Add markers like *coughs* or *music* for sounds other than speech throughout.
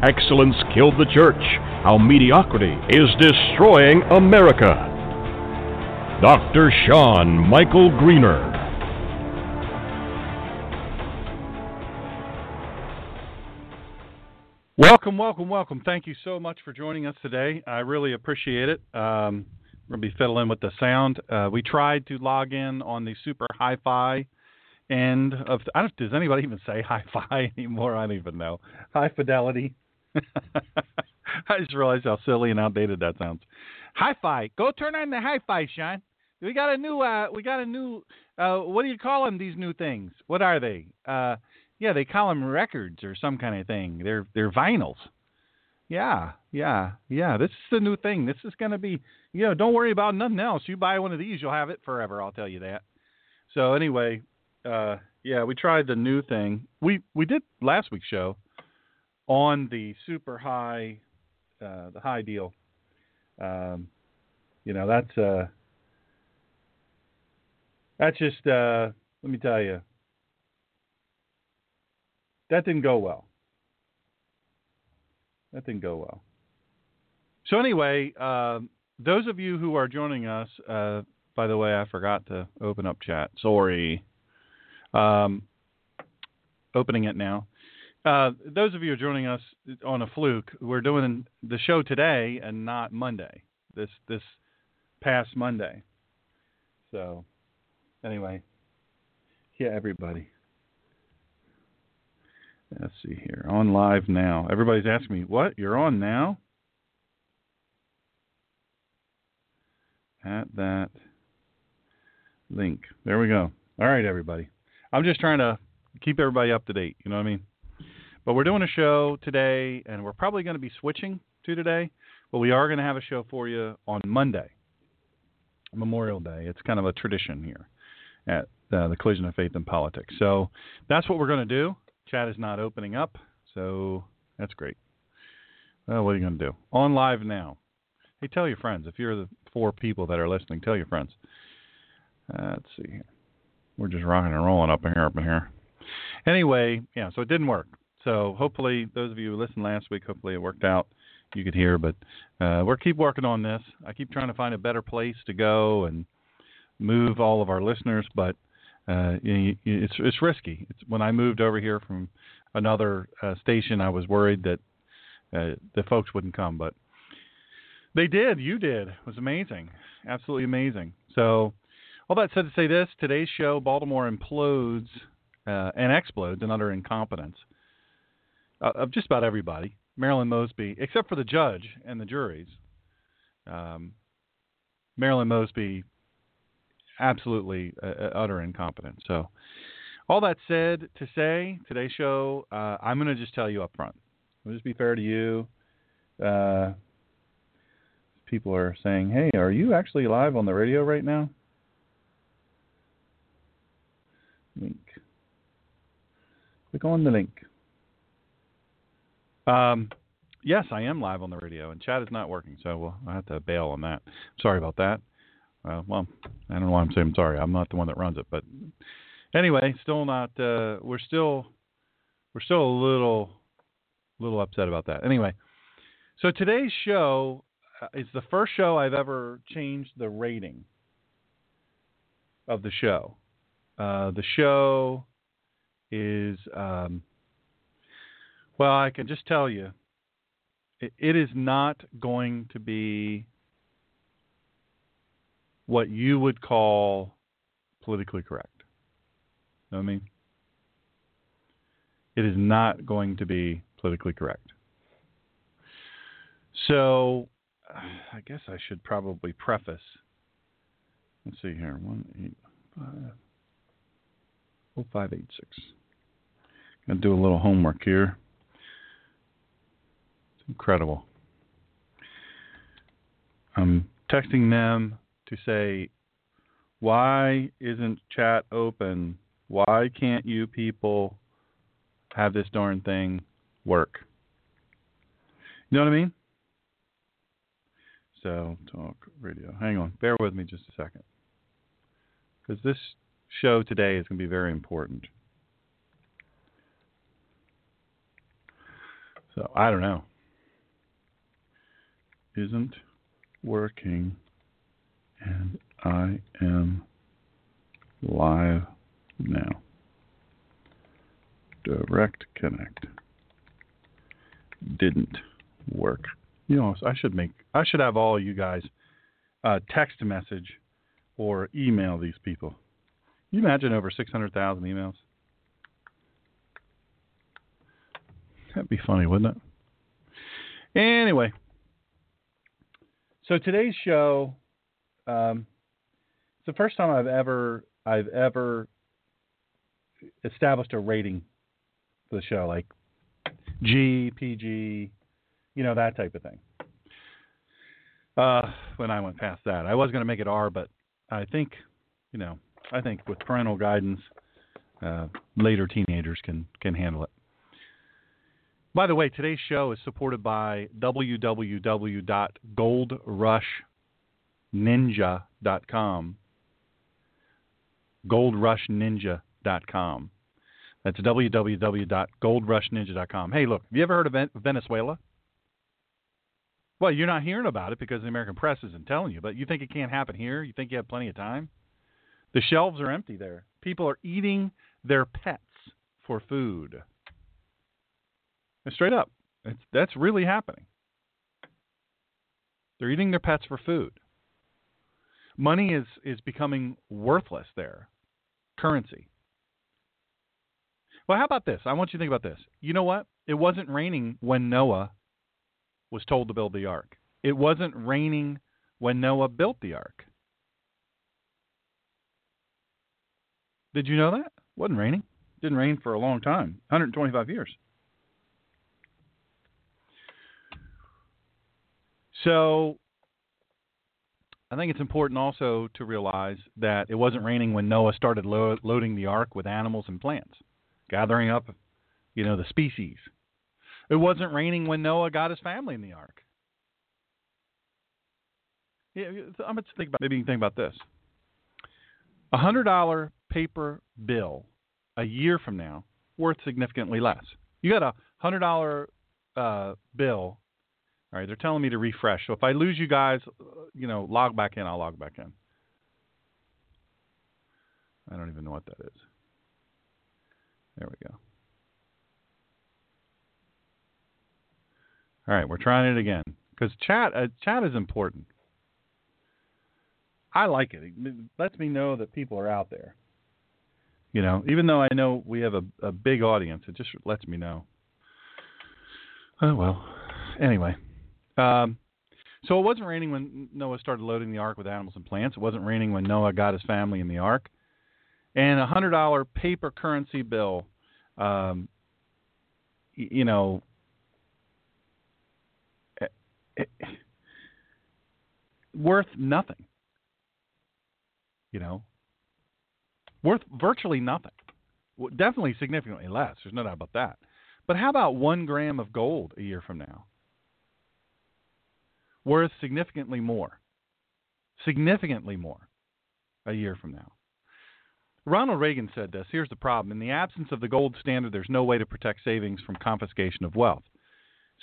Excellence Killed the Church How Mediocrity is Destroying America. Dr. Shawn Michael Greener. Welcome, welcome, welcome. Thank you so much for joining us today. I really appreciate it. Um, we're going to be fiddling with the sound. Uh, we tried to log in on the super hi fi end of. I don't, does anybody even say hi fi *laughs* anymore? I don't even know. High fidelity. *laughs* I just realized how silly and outdated that sounds. Hi fi. Go turn on the hi fi, Shawn. We got a new. Uh, we got a new. Uh, what do you call them? These new things. What are they? Uh, yeah, they call them records or some kind of thing. They're they're vinyls. Yeah, yeah, yeah. This is the new thing. This is going to be, you know, don't worry about nothing else. You buy one of these, you'll have it forever. I'll tell you that. So anyway, uh, yeah, we tried the new thing. We we did last week's show on the super high, uh, the high deal. Um, you know, that's uh, that's just uh, let me tell you, that didn't go well. That didn't go well. So anyway, uh, those of you who are joining us, uh, by the way, I forgot to open up chat. Sorry. Um, opening it now. Uh, those of you who are joining us on a fluke, we're doing the show today and not Monday. This this past Monday. So anyway, yeah, everybody. Let's see here. On live now. Everybody's asking me, what? You're on now? At that link. There we go. All right, everybody. I'm just trying to keep everybody up to date. You know what I mean? But we're doing a show today, and we're probably going to be switching to today, but we are going to have a show for you on Monday, Memorial Day. It's kind of a tradition here at uh, the Collision of Faith and Politics. So that's what we're going to do. Chat is not opening up, so that's great. Well, what are you going to do? On live now. Hey, tell your friends. If you're the four people that are listening, tell your friends. Uh, let's see. We're just rocking and rolling up in here, up in here. Anyway, yeah, so it didn't work. So hopefully, those of you who listened last week, hopefully it worked out. You could hear, but uh, we're keep working on this. I keep trying to find a better place to go and move all of our listeners, but uh, it's it's risky. It's, when I moved over here from another uh, station, I was worried that uh, the folks wouldn't come, but they did. You did. It was amazing, absolutely amazing. So, all that said to say this: today's show, Baltimore implodes uh, and explodes in utter incompetence uh, of just about everybody. Marilyn Mosby, except for the judge and the juries. Um, Marilyn Mosby absolutely uh, uh, utter incompetence. So, all that said, to say today's show, uh, I'm going to just tell you up front. I'll just be fair to you. Uh, people are saying, "Hey, are you actually live on the radio right now?" Link. Click on the link. Um, yes, I am live on the radio, and chat is not working, so we'll, I have to bail on that. Sorry about that. Uh, well, I don't know why I'm saying sorry. I'm not the one that runs it, but anyway, still not. Uh, we're still we're still a little little upset about that. Anyway, so today's show uh, is the first show I've ever changed the rating of the show. Uh, the show is um, well, I can just tell you, it, it is not going to be what you would call politically correct. Know what I mean? It is not going to be politically correct. So, uh, I guess I should probably preface. Let's see here. One eight five oh five eight six. Gonna do a little homework here. Incredible. I'm texting them to say, why isn't chat open? Why can't you people have this darn thing work? You know what I mean? So, talk radio. Hang on. Bear with me just a second. Because this show today is going to be very important. So, I don't know. Isn't working and I am live now. Direct connect. Didn't work. You know, I should make I should have all you guys uh, text message or email these people. Can you imagine over 600,000 emails? That'd be funny, wouldn't it? Anyway, so today's show, um, it's the first time I've ever I've ever established a rating for the show, like G, PG, you know that type of thing. Uh, when I went past that, I was going to make it R, but I think, you know, I think with parental guidance, uh, later teenagers can can handle it. By the way, today's show is supported by www.goldrushninja.com. Goldrushninja.com. That's www.goldrushninja.com. Hey, look, have you ever heard of Venezuela? Well, you're not hearing about it because the American press isn't telling you, but you think it can't happen here? You think you have plenty of time? The shelves are empty there. People are eating their pets for food. Straight up, it's, that's really happening. They're eating their pets for food. Money is is becoming worthless there. Currency. Well, how about this? I want you to think about this. You know what? It wasn't raining when Noah was told to build the ark. It wasn't raining when Noah built the ark. Did you know that? It wasn't raining. It didn't rain for a long time 125 years. So I think it's important also to realize that it wasn't raining when Noah started lo- loading the ark with animals and plants, gathering up, you know, the species. It wasn't raining when Noah got his family in the ark. Yeah, I'm going to think about maybe you can think about this. A hundred dollar paper bill a year from now worth significantly less. You got a hundred dollar uh, bill all right, they're telling me to refresh. So if I lose you guys, you know, log back in, I'll log back in. I don't even know what that is. There we go. All right, we're trying it again because chat uh, chat is important. I like it. It lets me know that people are out there. You know, even though I know we have a, a big audience, it just lets me know. Oh well. Anyway. Um, so it wasn't raining when Noah started loading the ark with animals and plants. It wasn't raining when Noah got his family in the ark. And a hundred dollar paper currency bill, um, you know, eh, eh, worth nothing. You know, worth virtually nothing. Definitely significantly less. There's no doubt about that. But how about one gram of gold a year from now? Worth significantly more. Significantly more a year from now. Ronald Reagan said this here's the problem. In the absence of the gold standard, there's no way to protect savings from confiscation of wealth.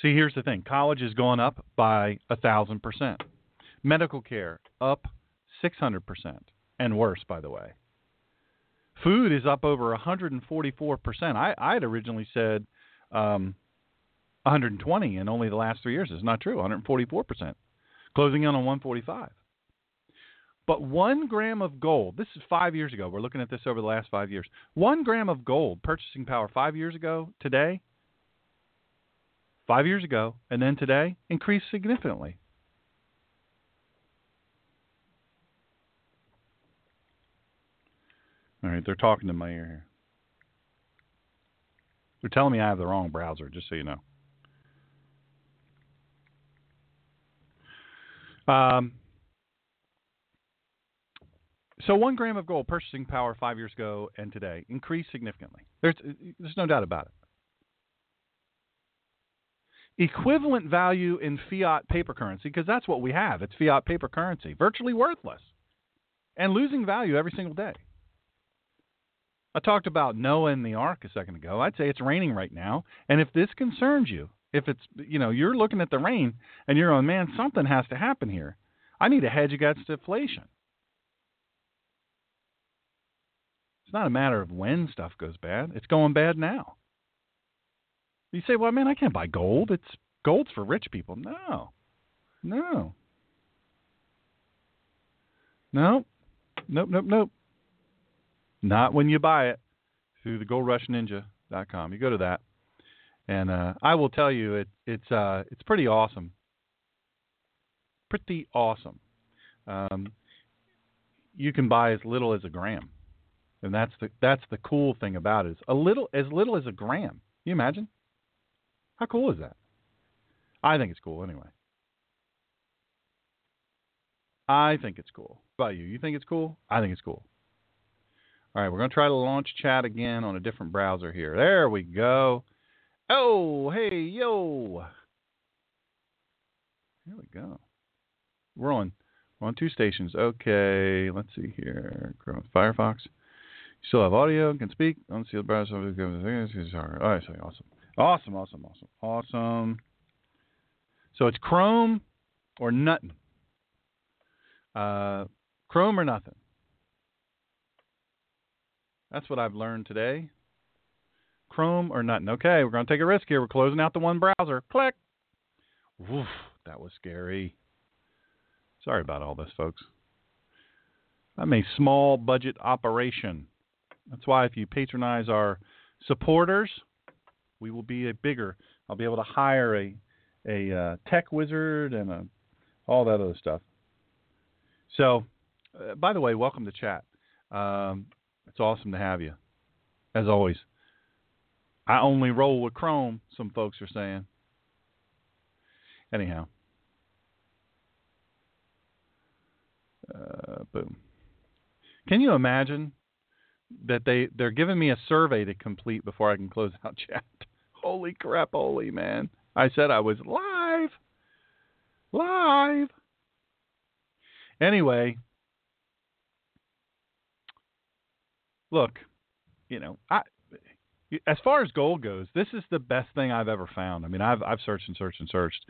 See, here's the thing college has gone up by a 1,000%. Medical care up 600%, and worse, by the way. Food is up over 144%. I, I had originally said um, 120 in only the last three years. It's not true. 144 percent, closing in on 145. But one gram of gold, this is five years ago. We're looking at this over the last five years. One gram of gold purchasing power five years ago, today, five years ago, and then today increased significantly. All right, they're talking to my ear here. They're telling me I have the wrong browser, just so you know. Um, so one gram of gold purchasing power five years ago and today increased significantly. There's there's no doubt about it. Equivalent value in fiat paper currency, because that's what we have. It's fiat paper currency, virtually worthless, and losing value every single day. I talked about Noah and the ark a second ago. I'd say it's raining right now, and if this concerns you, if it's you know you're looking at the rain and you're going, man, something has to happen here. I need a hedge against inflation. It's not a matter of when stuff goes bad; it's going bad now. You say, well, man, I can't buy gold. It's gold's for rich people. No, no, no, nope, nope, nope. Not when you buy it through the GoldRushNinja.com. You go to that and uh, I will tell you, it, it's uh, it's pretty awesome. Pretty awesome. Um, you can buy as little as a gram, and that's the that's the cool thing about it. Is a little as little as a gram. Can you imagine? How cool is that? I think it's cool anyway. I think it's cool. How about you? You think it's cool? I think it's cool. All right, we're going to try to launch chat again on a different browser here. There we go. Oh, hey, yo. Here we go. We're on we're on two stations. Okay, let's see here. Chrome, Firefox. You still have audio, can speak. The browser. All right, so awesome. Awesome, awesome, awesome. Awesome. So it's Chrome or nothing. Uh, Chrome or nothing. That's what I've learned today. Chrome or nothing. Okay, we're going to take a risk here. We're closing out the one browser. Click. Woof, that was scary. Sorry about all this, folks. I'm a small budget operation. That's why if you patronize our supporters, we will be a bigger. I'll be able to hire a a uh, tech wizard and a, all that other stuff. So, uh, by the way, welcome to chat. Um, it's awesome to have you, as always. I only roll with Chrome, some folks are saying. Anyhow. Uh, boom. Can you imagine that they they're giving me a survey to complete before I can close *laughs* out chat? Holy crap, holy man. I said I was live. Live. Anyway, look, you know, I as far as gold goes, this is the best thing I've ever found. I mean, I've I've searched and searched and searched.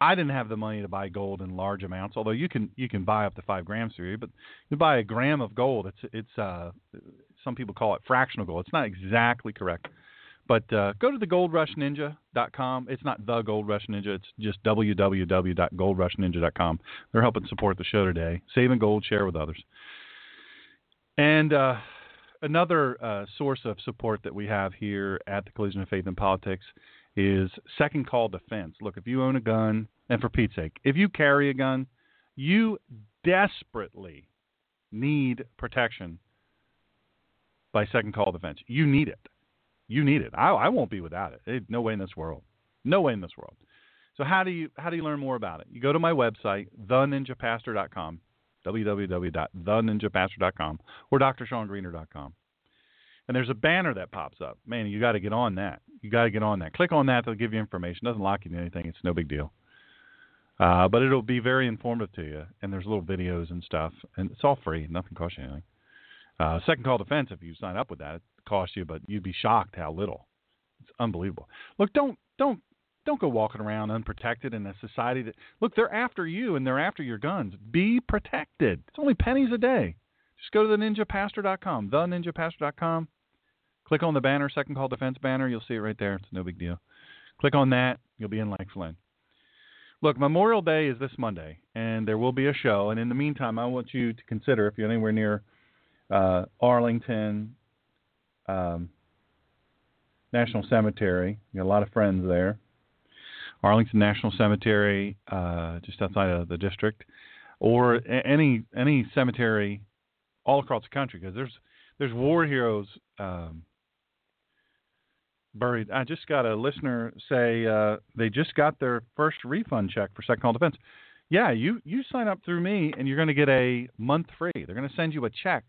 I didn't have the money to buy gold in large amounts, although you can you can buy up to five grams here. But you buy a gram of gold, it's it's uh, some people call it fractional gold. It's not exactly correct, but uh, go to the goldrushninja.com. It's not the Gold Rush Ninja. It's just www.goldrushninja.com. They're helping support the show today, saving gold, share with others. And uh, another uh, source of support that we have here at the Collision of Faith and Politics is second call defense. Look, if you own a gun, and for Pete's sake, if you carry a gun, you desperately need protection by second call defense. You need it. You need it. I, I won't be without it. it. No way in this world. No way in this world. So how do you how do you learn more about it? You go to my website, theninjapastor.com www.theninjapastor.com or drshawngreener.com. And there's a banner that pops up. Man, you got to get on that. You got to get on that. Click on that; they'll give you information. It doesn't lock you into anything. It's no big deal. Uh, but it'll be very informative to you. And there's little videos and stuff, and it's all free. Nothing costs you anything. Uh, second call defense, if you sign up with that, it costs you, but you'd be shocked how little. It's unbelievable. Look, don't don't don't go walking around unprotected in a society that look they're after you and they're after your guns. Be protected. It's only pennies a day. Just go to the ninjapastor.com, the ninjapastor.com. Click on the banner, second call defense banner. You'll see it right there. It's no big deal. Click on that. You'll be in like Flynn. Look, Memorial Day is this Monday, and there will be a show. And in the meantime, I want you to consider if you're anywhere near uh, Arlington um, National Cemetery, you got a lot of friends there. Arlington National Cemetery, uh, just outside of the district, or any any cemetery all across the country, because there's there's war heroes um, buried. I just got a listener say uh, they just got their first refund check for Second Call Defense. Yeah, you you sign up through me and you're going to get a month free. They're going to send you a check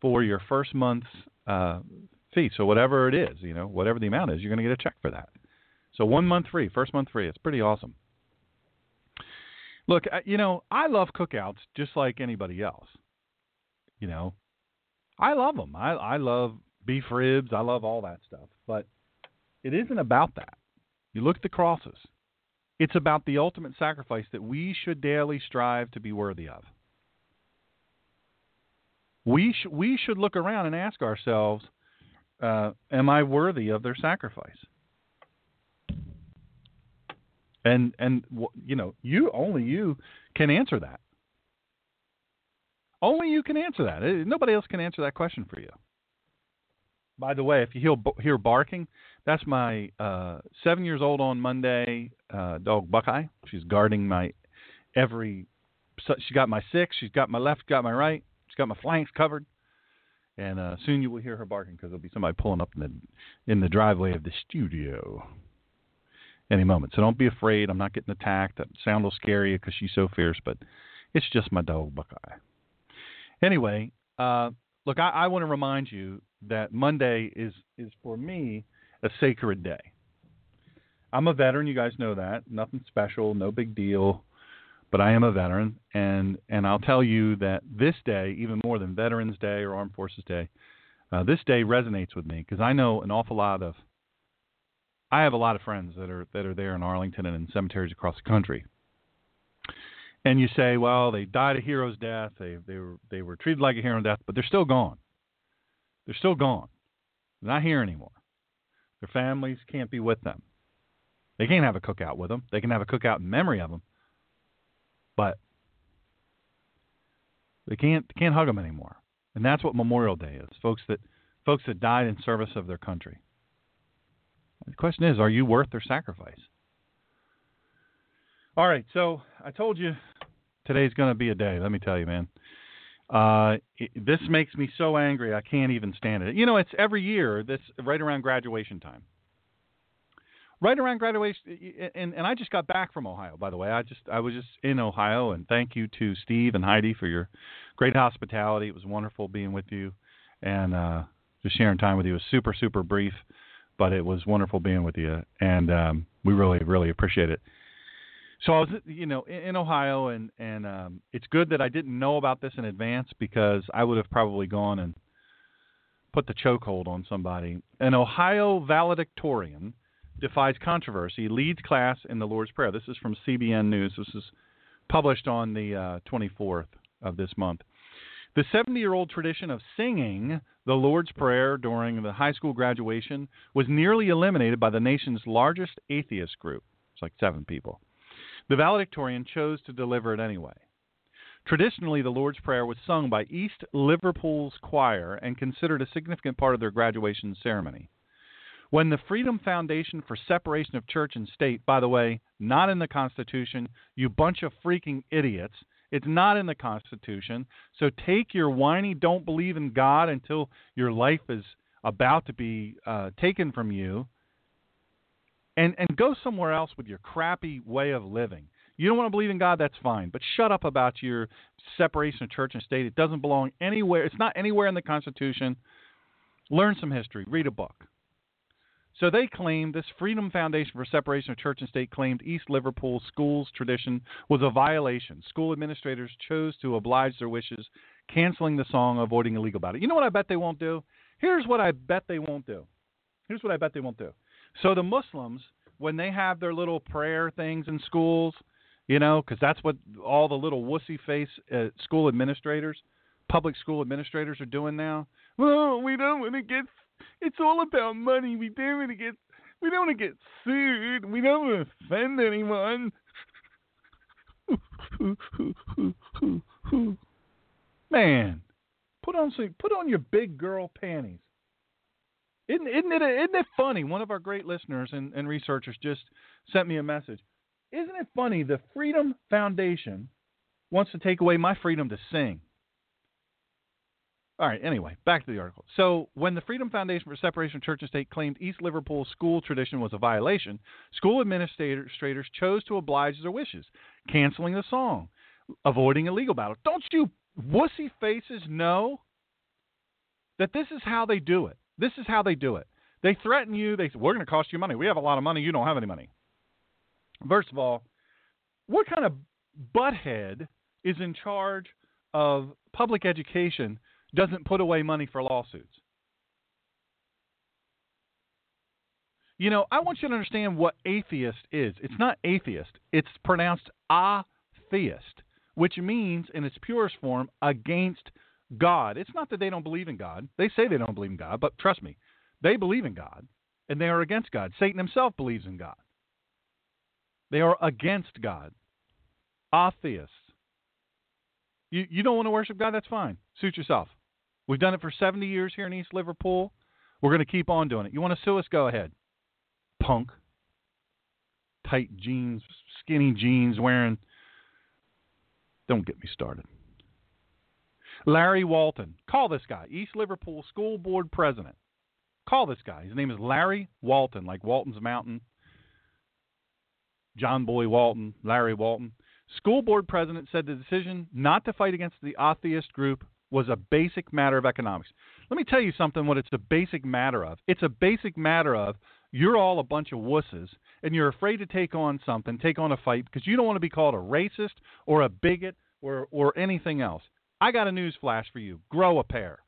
for your first month's uh, fee. So whatever it is, you know, whatever the amount is, you're going to get a check for that. So one month free, first month free. It's pretty awesome. Look, you know, I love cookouts just like anybody else. You know, I love them. I I love beef ribs. I love all that stuff. But it isn't about that. You look at the crosses. It's about the ultimate sacrifice that we should daily strive to be worthy of. We sh- we should look around and ask ourselves, uh, am I worthy of their sacrifice? And and you know, you only you can answer that. Only you can answer that. Nobody else can answer that question for you. By the way, if you hear barking, that's my uh, seven years old on Monday uh, dog Buckeye. She's guarding my every. She got my six. She's got my left. Got my right. She's got my flanks covered. And uh, soon you will hear her barking because there'll be somebody pulling up in the in the driveway of the studio any moment. So don't be afraid. I'm not getting attacked. That sound will scare you because she's so fierce, but it's just my dog Buckeye. Anyway, uh, look, I, I want to remind you that Monday is is for me a sacred day. I'm a veteran, you guys know that. Nothing special, no big deal, but I am a veteran and and I'll tell you that this day, even more than Veterans Day or Armed Forces Day, uh, this day resonates with me because I know an awful lot of I have a lot of friends that are that are there in Arlington and in cemeteries across the country. And you say, well, they died a hero's death. They they were they were treated like a hero death, but they're still gone. They're still gone. They're not here anymore. Their families can't be with them. They can't have a cookout with them. They can have a cookout in memory of them, but they can't they can't hug them anymore. And that's what Memorial Day is, folks that folks that died in service of their country. The question is, are you worth their sacrifice? All right, so I told you today's going to be a day. Let me tell you, man. Uh, it, this makes me so angry I can't even stand it. You know, it's every year. This right around graduation time. Right around graduation, and and I just got back from Ohio. By the way, I just I was just in Ohio, and thank you to Steve and Heidi for your great hospitality. It was wonderful being with you, and uh, just sharing time with you. It was super super brief, but it was wonderful being with you, and um, we really really appreciate it so I was, you know, in, in Ohio, and and um, it's good that I didn't know about this in advance because I would have probably gone and put the chokehold on somebody. An Ohio valedictorian defies controversy, leads class in the Lord's Prayer. This is from CBN News. This is published on the uh, 24th of this month. The 70 year old tradition of singing the Lord's Prayer during the high school graduation was nearly eliminated by the nation's largest atheist group. It's like seven people. The valedictorian chose to deliver it anyway. Traditionally, the Lord's Prayer was sung by East Liverpool's choir and considered a significant part of their graduation ceremony. When the Freedom Foundation for Separation of Church and State, by the way, not in the Constitution, you bunch of freaking idiots, it's not in the Constitution. So take your whiny, don't believe in God until your life is about to be uh, taken from you and and go somewhere else with your crappy way of living. You don't want to believe in God, that's fine, but shut up about your separation of church and state. It doesn't belong anywhere. It's not anywhere in the Constitution. Learn some history, read a book. So they claimed this Freedom Foundation for Separation of Church and State claimed East Liverpool schools tradition was a violation. School administrators chose to oblige their wishes, canceling the song, avoiding a legal battle. You know what I bet they won't do? Here's what I bet they won't do. Here's what I bet they won't do. So the Muslims, when they have their little prayer things in schools, you know, because that's what all the little wussy face uh, school administrators, public school administrators are doing now. Well, we don't want to get. It's all about money. We don't want to get. We don't want to get sued. We don't want to offend anyone. Man, put on some, put on your big girl panties. Isn't, isn't it isn't it funny? One of our great listeners and, and researchers just sent me a message. Isn't it funny? The Freedom Foundation wants to take away my freedom to sing. All right, anyway, back to the article. So, when the Freedom Foundation for Separation of Church and State claimed East Liverpool school tradition was a violation, school administrators chose to oblige their wishes, canceling the song, avoiding a legal battle. Don't you wussy faces know that this is how they do it? This is how they do it. They threaten you. They say, We're going to cost you money. We have a lot of money. You don't have any money. First of all, what kind of butthead is in charge of public education doesn't put away money for lawsuits. You know, I want you to understand what atheist is. It's not atheist, it's pronounced atheist, which means, in its purest form, against God. It's not that they don't believe in God. They say they don't believe in God, but trust me, they believe in God, and they are against God. Satan himself believes in God. They are against God. Atheists. You, you don't want to worship God? That's fine. Suit yourself. We've done it for 70 years here in East Liverpool. We're going to keep on doing it. You want to sue us? Go ahead. Punk. Tight jeans, skinny jeans wearing. Don't get me started. Larry Walton. Call this guy, East Liverpool School Board President. Call this guy. His name is Larry Walton, like Walton's Mountain. John Boy Walton, Larry Walton. School board president said the decision not to fight against the atheist group was a basic matter of economics. Let me tell you something what it's a basic matter of. It's a basic matter of you're all a bunch of wusses and you're afraid to take on something, take on a fight because you don't want to be called a racist or a bigot or or anything else. I got a news flash for you. Grow a pair.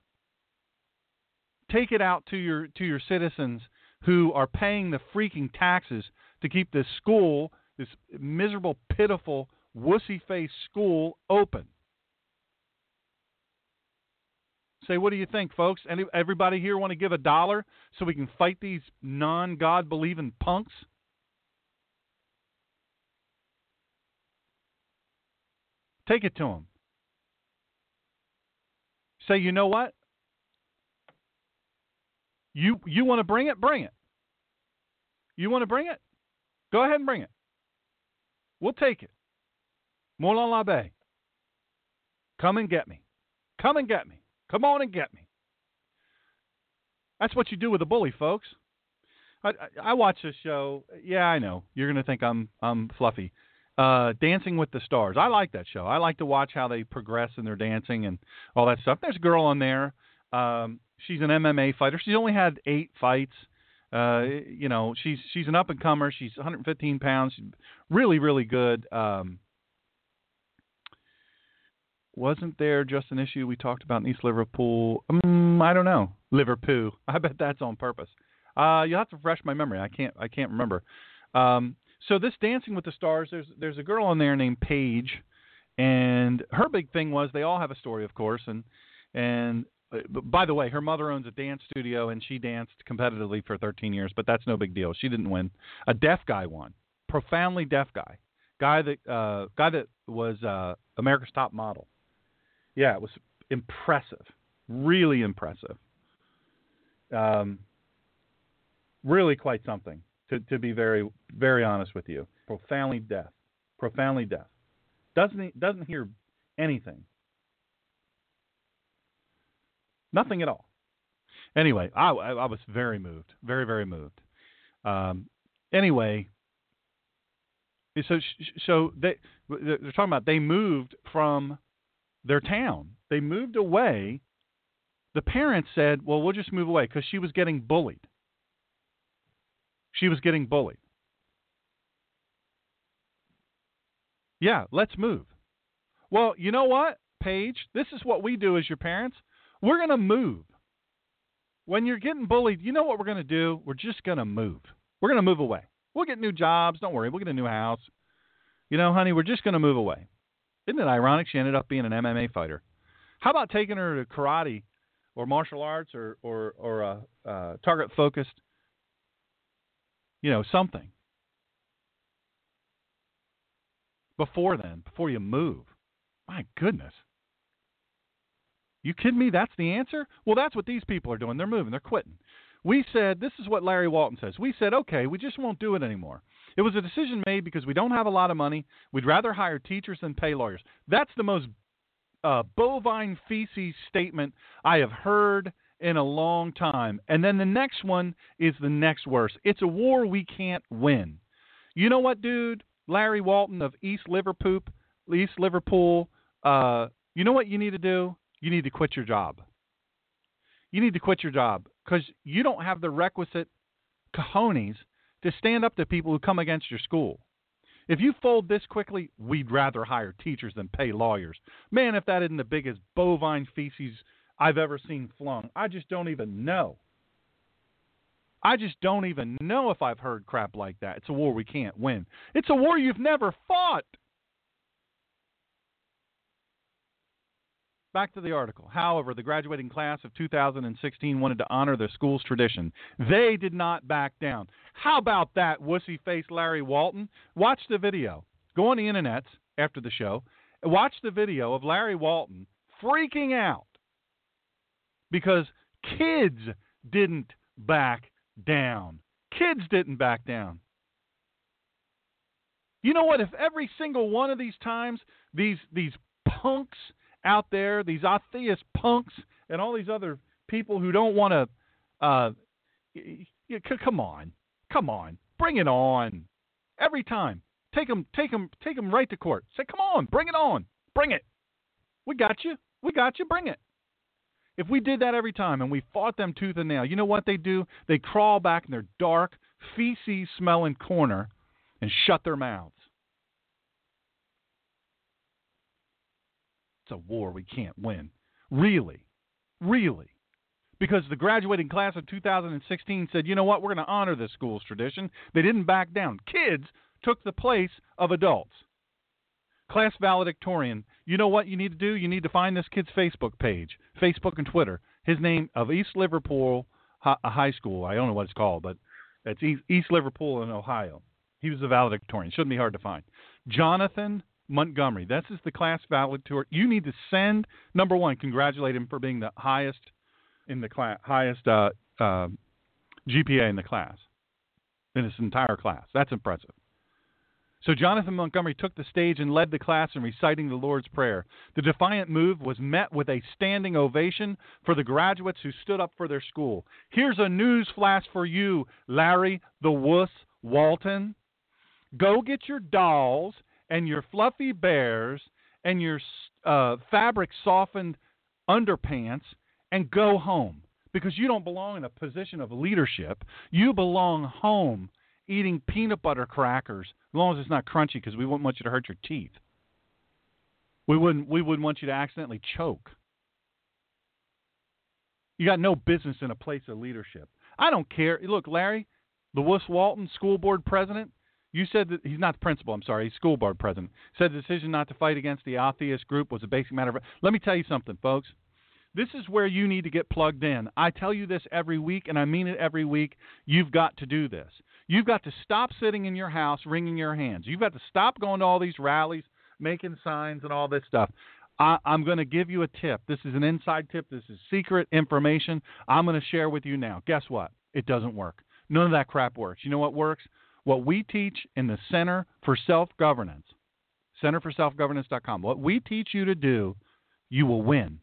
Take it out to your to your citizens who are paying the freaking taxes to keep this school, this miserable, pitiful, wussy faced school open. Say, what do you think, folks? Any, everybody here want to give a dollar so we can fight these non God believing punks? Take it to them. Say, you know what? You you want to bring it? Bring it. You want to bring it? Go ahead and bring it. We'll take it. Molon labe. Come and get me. Come and get me. Come on and get me. That's what you do with a bully, folks. I, I, I watch this show. Yeah, I know you're going to think I'm I'm fluffy. Uh, dancing with the Stars. I like that show. I like to watch how they progress in their dancing and all that stuff. There's a girl on there. Um, she's an MMA fighter. She's only had eight fights. Uh, you know, she's she's an up and comer. She's 115 pounds. She's really, really good. Um, wasn't there just an issue we talked about in East Liverpool? Um, I don't know. Liverpool. *laughs* I bet that's on purpose. Uh, you'll have to refresh my memory. I can't. I can't remember. Um, so this Dancing with the Stars, there's there's a girl on there named Paige, and her big thing was they all have a story, of course, and and uh, by the way, her mother owns a dance studio, and she danced competitively for 13 years, but that's no big deal. She didn't win. A deaf guy won. Profoundly deaf guy, guy that uh, guy that was uh, America's Top Model yeah, it was impressive, really impressive. Um, really quite something to, to be very very honest with you. Profoundly deaf, profoundly deaf. Doesn't doesn't hear anything. Nothing at all. Anyway, I, I, was very moved, very very moved. Um, anyway, so so they they're talking about they moved from their town. They moved away. The parents said, well, we'll just move away because she was getting bullied. She was getting bullied. Yeah, let's move. Well, you know what, Paige? This is what we do as your parents. We're going to move. When you're getting bullied, you know what we're going to do? We're just going to move. We're going to move away. We'll get new jobs. Don't worry. We'll get a new house. You know, honey, we're just going to move away. Isn't it ironic she ended up being an MMA fighter? How about taking her to karate or martial arts or or or a uh, target focused, you know, something. before then, before you move. My goodness. You kidding me? That's the answer? Well, that's what these people are doing. They're moving. They're quitting. We said, this is what Larry Walton says. We said, okay, we just won't do it anymore. It was a decision made because we don't have a lot of money. We'd rather hire teachers than pay lawyers. That's the most uh, bovine feces statement I have heard in a long time. And then the next one is the next worst. It's a war we can't win. You know what, dude? Larry Walton of East Liverpool, East Liverpool. Uh, you know what you need to do? You need to quit your job. You need to quit your job because you don't have the requisite cojones to stand up to people who come against your school. If you fold this quickly, we'd rather hire teachers than pay lawyers. Man, if that isn't the biggest bovine feces I've ever seen flung, I just don't even know. I just don't even know if I've heard crap like that. It's a war we can't win. It's a war you've never fought. Back to the article. However, the graduating class of 2016 wanted to honor their school's tradition. They did not back down. How about that, wussy faced Larry Walton? Watch the video. Go on the internet after the show. Watch the video of Larry Walton freaking out because kids didn't back down. Kids didn't back down. You know what? If every single one of these times these these punks out there, these atheist punks, and all these other people who don't want to. Uh, come on, come on, bring it on! Every time, take them, take them, take them right to court. Say, come on, bring it on, bring it. We got you, we got you, bring it. If we did that every time and we fought them tooth and nail, you know what they do? They crawl back in their dark, feces smelling corner and shut their mouths. A war we can't win. Really. Really. Because the graduating class of 2016 said, you know what, we're going to honor this school's tradition. They didn't back down. Kids took the place of adults. Class valedictorian, you know what you need to do? You need to find this kid's Facebook page, Facebook and Twitter. His name of East Liverpool uh, High School. I don't know what it's called, but it's East Liverpool in Ohio. He was the valedictorian. Shouldn't be hard to find. Jonathan Montgomery. This is the class valedictorian. You need to send number one, congratulate him for being the highest in the class, highest uh, uh, GPA in the class, in his entire class. That's impressive. So Jonathan Montgomery took the stage and led the class in reciting the Lord's Prayer. The defiant move was met with a standing ovation for the graduates who stood up for their school. Here's a news flash for you, Larry the Wuss Walton. Go get your dolls and your fluffy bears and your uh, fabric softened underpants and go home because you don't belong in a position of leadership. You belong home eating peanut butter crackers as long as it's not crunchy because we wouldn't want you to hurt your teeth. We wouldn't we wouldn't want you to accidentally choke. You got no business in a place of leadership. I don't care. Look, Larry, the Wuss Walton school board president, you said that he's not the principal. I'm sorry, he's school board president. Said the decision not to fight against the atheist group was a basic matter of. Let me tell you something, folks. This is where you need to get plugged in. I tell you this every week, and I mean it every week. You've got to do this. You've got to stop sitting in your house wringing your hands. You've got to stop going to all these rallies, making signs, and all this stuff. I, am going to give you a tip. This is an inside tip. This is secret information. I'm going to share with you now. Guess what? It doesn't work. None of that crap works. You know what works? What we teach in the Center for Self Governance, centerforselfgovernance.com, what we teach you to do, you will win.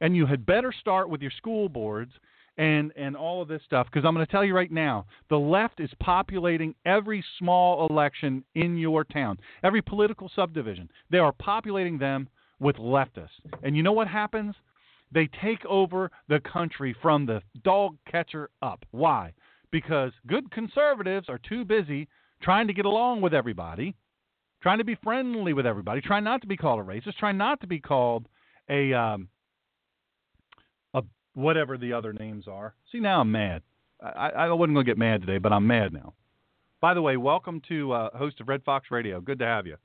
And you had better start with your school boards and and all of this stuff because I'm going to tell you right now, the left is populating every small election in your town, every political subdivision. They are populating them with leftists. And you know what happens? They take over the country from the dog catcher up. Why? Because good conservatives are too busy trying to get along with everybody, trying to be friendly with everybody, trying not to be called a racist, trying not to be called a um, a whatever the other names are. See, now I'm mad. I, I wasn't going to get mad today, but I'm mad now. By the way, welcome to uh, host of Red Fox Radio. Good to have you.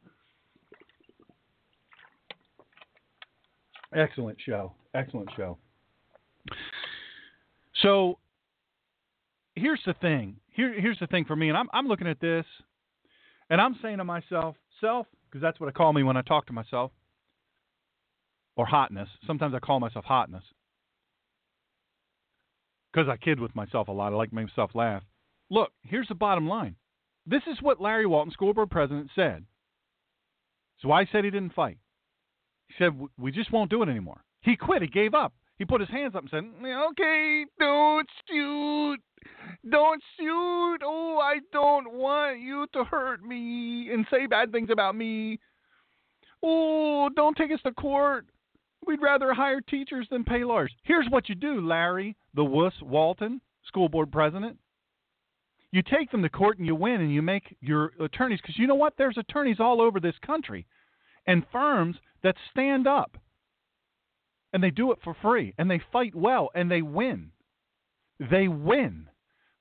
Excellent show. Excellent show. So here's the thing. Here, here's the thing for me, and I'm, I'm looking at this, and I'm saying to myself, self, because that's what I call me when I talk to myself, or hotness. Sometimes I call myself hotness because I kid with myself a lot. I like myself laugh. Look, here's the bottom line. This is what Larry Walton, school board president, said. So I said he didn't fight. He said, We just won't do it anymore. He quit. He gave up. He put his hands up and said, Okay, don't shoot. Don't shoot. Oh, I don't want you to hurt me and say bad things about me. Oh, don't take us to court. We'd rather hire teachers than pay lawyers. Here's what you do, Larry, the wuss Walton, school board president. You take them to court and you win and you make your attorneys, because you know what? There's attorneys all over this country and firms that stand up and they do it for free and they fight well and they win. They win.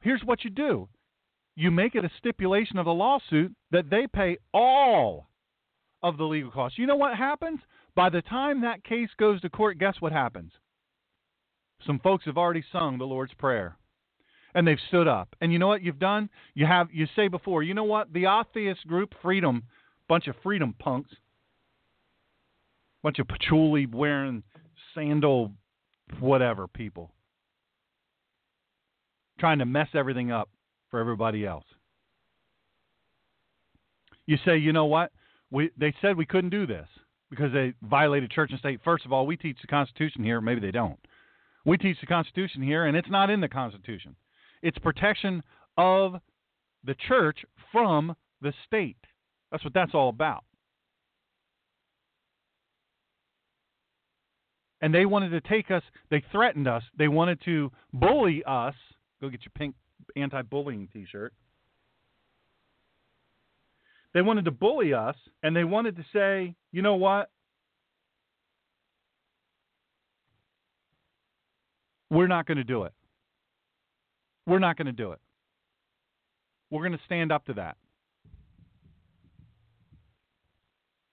Here's what you do you make it a stipulation of the lawsuit that they pay all of the legal costs. You know what happens? By the time that case goes to court, guess what happens? Some folks have already sung the Lord's Prayer. And they've stood up. And you know what you've done? You have you say before, you know what? The atheist group Freedom, bunch of freedom punks, bunch of patchouli wearing sandal whatever people trying to mess everything up for everybody else. You say, you know what? We they said we couldn't do this because they violated church and state. First of all, we teach the Constitution here. Maybe they don't. We teach the Constitution here, and it's not in the Constitution. It's protection of the church from the state. That's what that's all about. And they wanted to take us, they threatened us, they wanted to bully us. Go get your pink anti bullying t shirt. They wanted to bully us, and they wanted to say, you know what? We're not going to do it. We're not going to do it. We're going to stand up to that.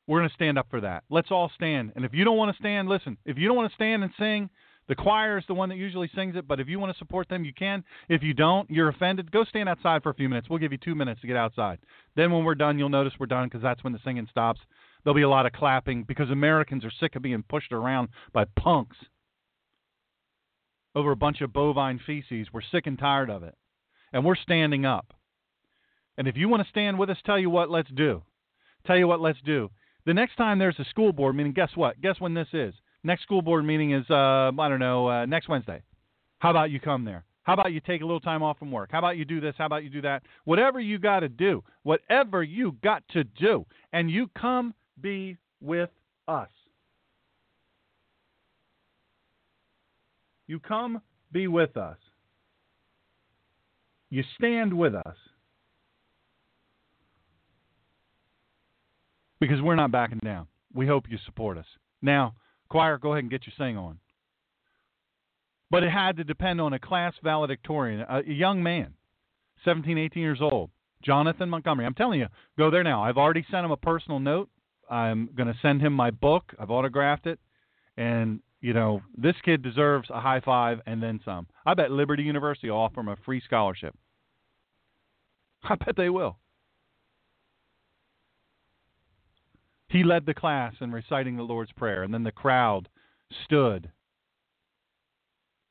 We're going to stand up for that. Let's all stand. And if you don't want to stand, listen. If you don't want to stand and sing, the choir is the one that usually sings it, but if you want to support them, you can. If you don't, you're offended, go stand outside for a few minutes. We'll give you two minutes to get outside. Then when we're done, you'll notice we're done because that's when the singing stops. There'll be a lot of clapping because Americans are sick of being pushed around by punks over a bunch of bovine feces. We're sick and tired of it. And we're standing up. And if you want to stand with us, tell you what, let's do. Tell you what, let's do. The next time there's a school board meeting, guess what? Guess when this is? Next school board meeting is, uh, I don't know, uh, next Wednesday. How about you come there? How about you take a little time off from work? How about you do this? How about you do that? Whatever you got to do, whatever you got to do, and you come be with us. You come be with us. You stand with us. Because we're not backing down. We hope you support us. Now, choir, go ahead and get your sing on. But it had to depend on a class valedictorian, a, young man, 17, 18 years old, Jonathan Montgomery. I'm telling you, go there now. I've already sent him a personal note. I'm going to send him my book. I've autographed it. And, you know, this kid deserves a high five and then some. I bet Liberty University will offer him a free scholarship. *laughs* I bet they will. He led the class in reciting the Lord's Prayer, and then the crowd stood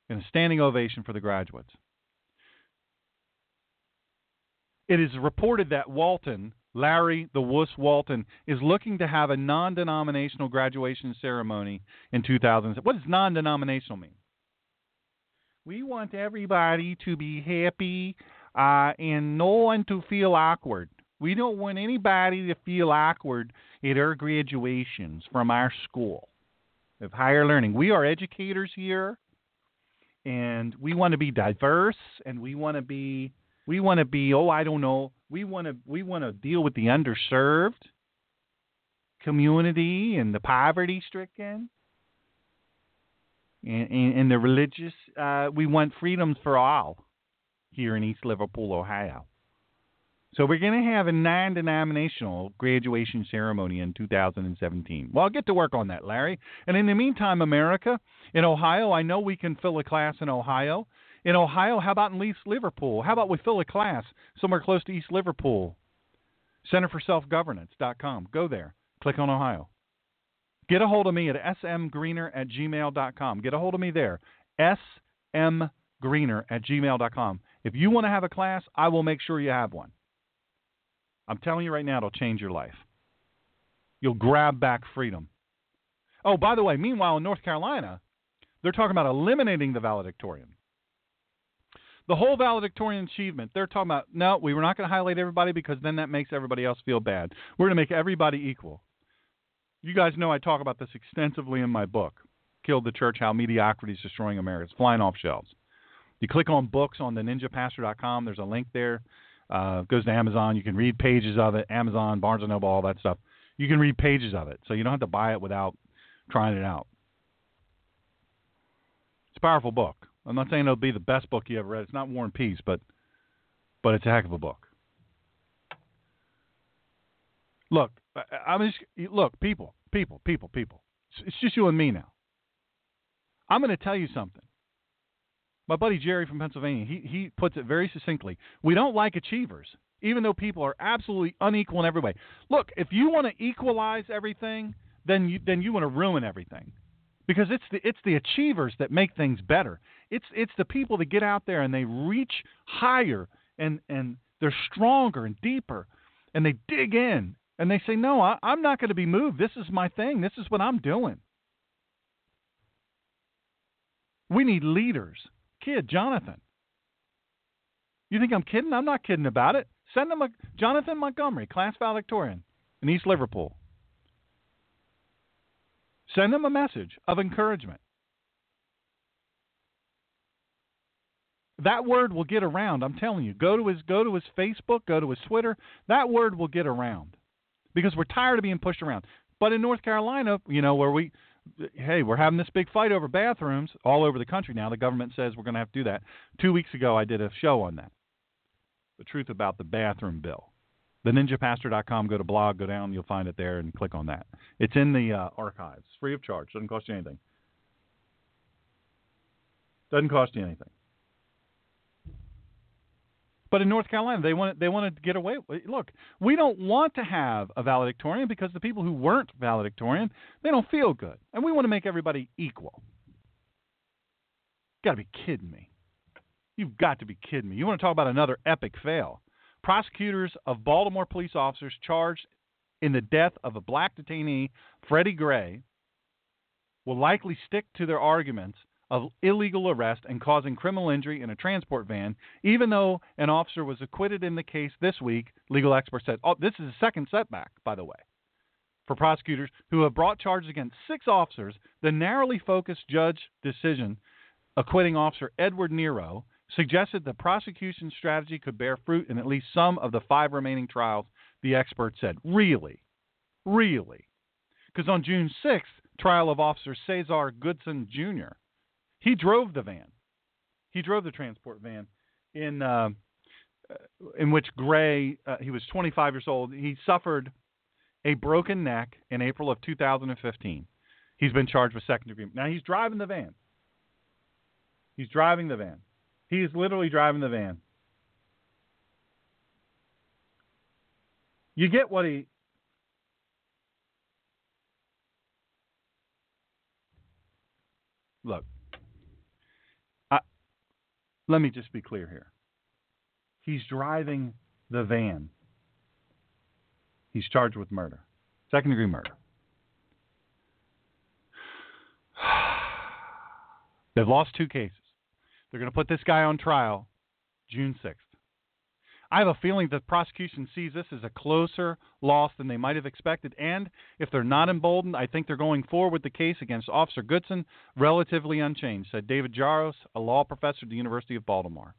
in a standing ovation for the graduates. It is reported that Walton, Larry the Wuss Walton, is looking to have a non denominational graduation ceremony in 2000. What does non denominational mean? We want everybody to be happy uh, and no one to feel awkward. We don't want anybody to feel awkward at our graduations from our school of higher learning. We are educators here, and we want to be diverse, and we want to be we want to be oh I don't know we want to we want to deal with the underserved community and the poverty stricken and, and, and the religious. Uh, we want freedoms for all here in East Liverpool, Ohio. So we're going to have a non-denominational graduation ceremony in 2017. Well, I'll get to work on that, Larry. And in the meantime, America, in Ohio, I know we can fill a class in Ohio. In Ohio, how about in East Liverpool? How about we fill a class somewhere close to East Liverpool? CenterForSelfGovernance.com. Go there. Click on Ohio. Get a hold of me at smgreener at gmail.com. Get a hold of me there. smgreener at gmail.com. If you want to have a class, I will make sure you have one. I'm telling you right now, it'll change your life. You'll grab back freedom. Oh, by the way, meanwhile in North Carolina, they're talking about eliminating the valedictorian. The whole valedictorian achievement, they're talking about, no, we were not going to highlight everybody because then that makes everybody else feel bad. We're going to make everybody equal. You guys know I talk about this extensively in my book, Killed the Church How Mediocrity is Destroying America. It's flying off shelves. You click on books on the ninjapastor.com, there's a link there. Uh, goes to Amazon. You can read pages of it, Amazon, Barnes & Noble, all that stuff. You can read pages of it, so you don't have to buy it without trying it out. It's a powerful book. I'm not saying it'll be the best book you ever read. It's not War and Peace, but but it's a heck of a book. Look, I, am just look, people, people, people, people. It's just you and me now. I'm going to tell you something. My buddy Jerry from Pennsylvania, he he puts it very succinctly. We don't like achievers, even though people are absolutely unequal in every way. Look, if you want to equalize everything, then you then you want to ruin everything because it's the it's the achievers that make things better. It's it's the people that get out there and they reach higher and and they're stronger and deeper and they dig in and they say, "No, I, I'm not going to be moved. This is my thing. This is what I'm doing." We need leaders. Kid, Jonathan. You think I'm kidding? I'm not kidding about it. Send him a Jonathan Montgomery, class valedictorian in East Liverpool. Send him a message of encouragement. That word will get around. I'm telling you. Go to his go to his Facebook, go to his Twitter. That word will get around because we're tired of being pushed around. But in North Carolina, you know, where we hey, we're having this big fight over bathrooms all over the country now. The government says we're going to have to do that. 2 weeks ago I did a show on that. The truth about the bathroom bill theninjapastor.com. Go to blog, go down, you'll find it there, and click on that. It's in the uh, archives, free of charge. Doesn't cost you anything. Doesn't cost you anything. But in North Carolina, they want they want to get away. Look, we don't want to have a valedictorian because the people who weren't valedictorian they don't feel good, and we want to make everybody equal. Got to be kidding me! You've got to be kidding me! You want to talk about another epic fail? Prosecutors of Baltimore police officers charged in the death of a black detainee, Freddie Gray, will likely stick to their arguments of illegal arrest and causing criminal injury in a transport van, even though an officer was acquitted in the case this week, legal experts said. Oh, this is a second setback, by the way, for prosecutors who have brought charges against six officers. The narrowly focused judge decision acquitting Officer Edward Nero suggested the prosecution's strategy could bear fruit in at least some of the five remaining trials, the expert said. Really? Really? Because on June 6th, trial of Officer Caesar Goodson Jr., he drove the van. He drove the transport van in uh, in which Gray, uh, he was 25 years old. He suffered a broken neck in April of 2015. He's been charged with second degree. Now he's driving the van. He's driving the van. He is literally driving the van. You get what he. Look, let me just be clear here. He's driving the van. He's charged with murder, second degree murder. *sighs* They've lost two cases. They're going to put this guy on trial June 6th. I have a feeling the prosecution sees this as a closer loss than they might have expected. And if they're not emboldened, I think they're going forward with the case against Officer Goodson relatively unchanged, said David Jaros, a law professor at the University of Baltimore.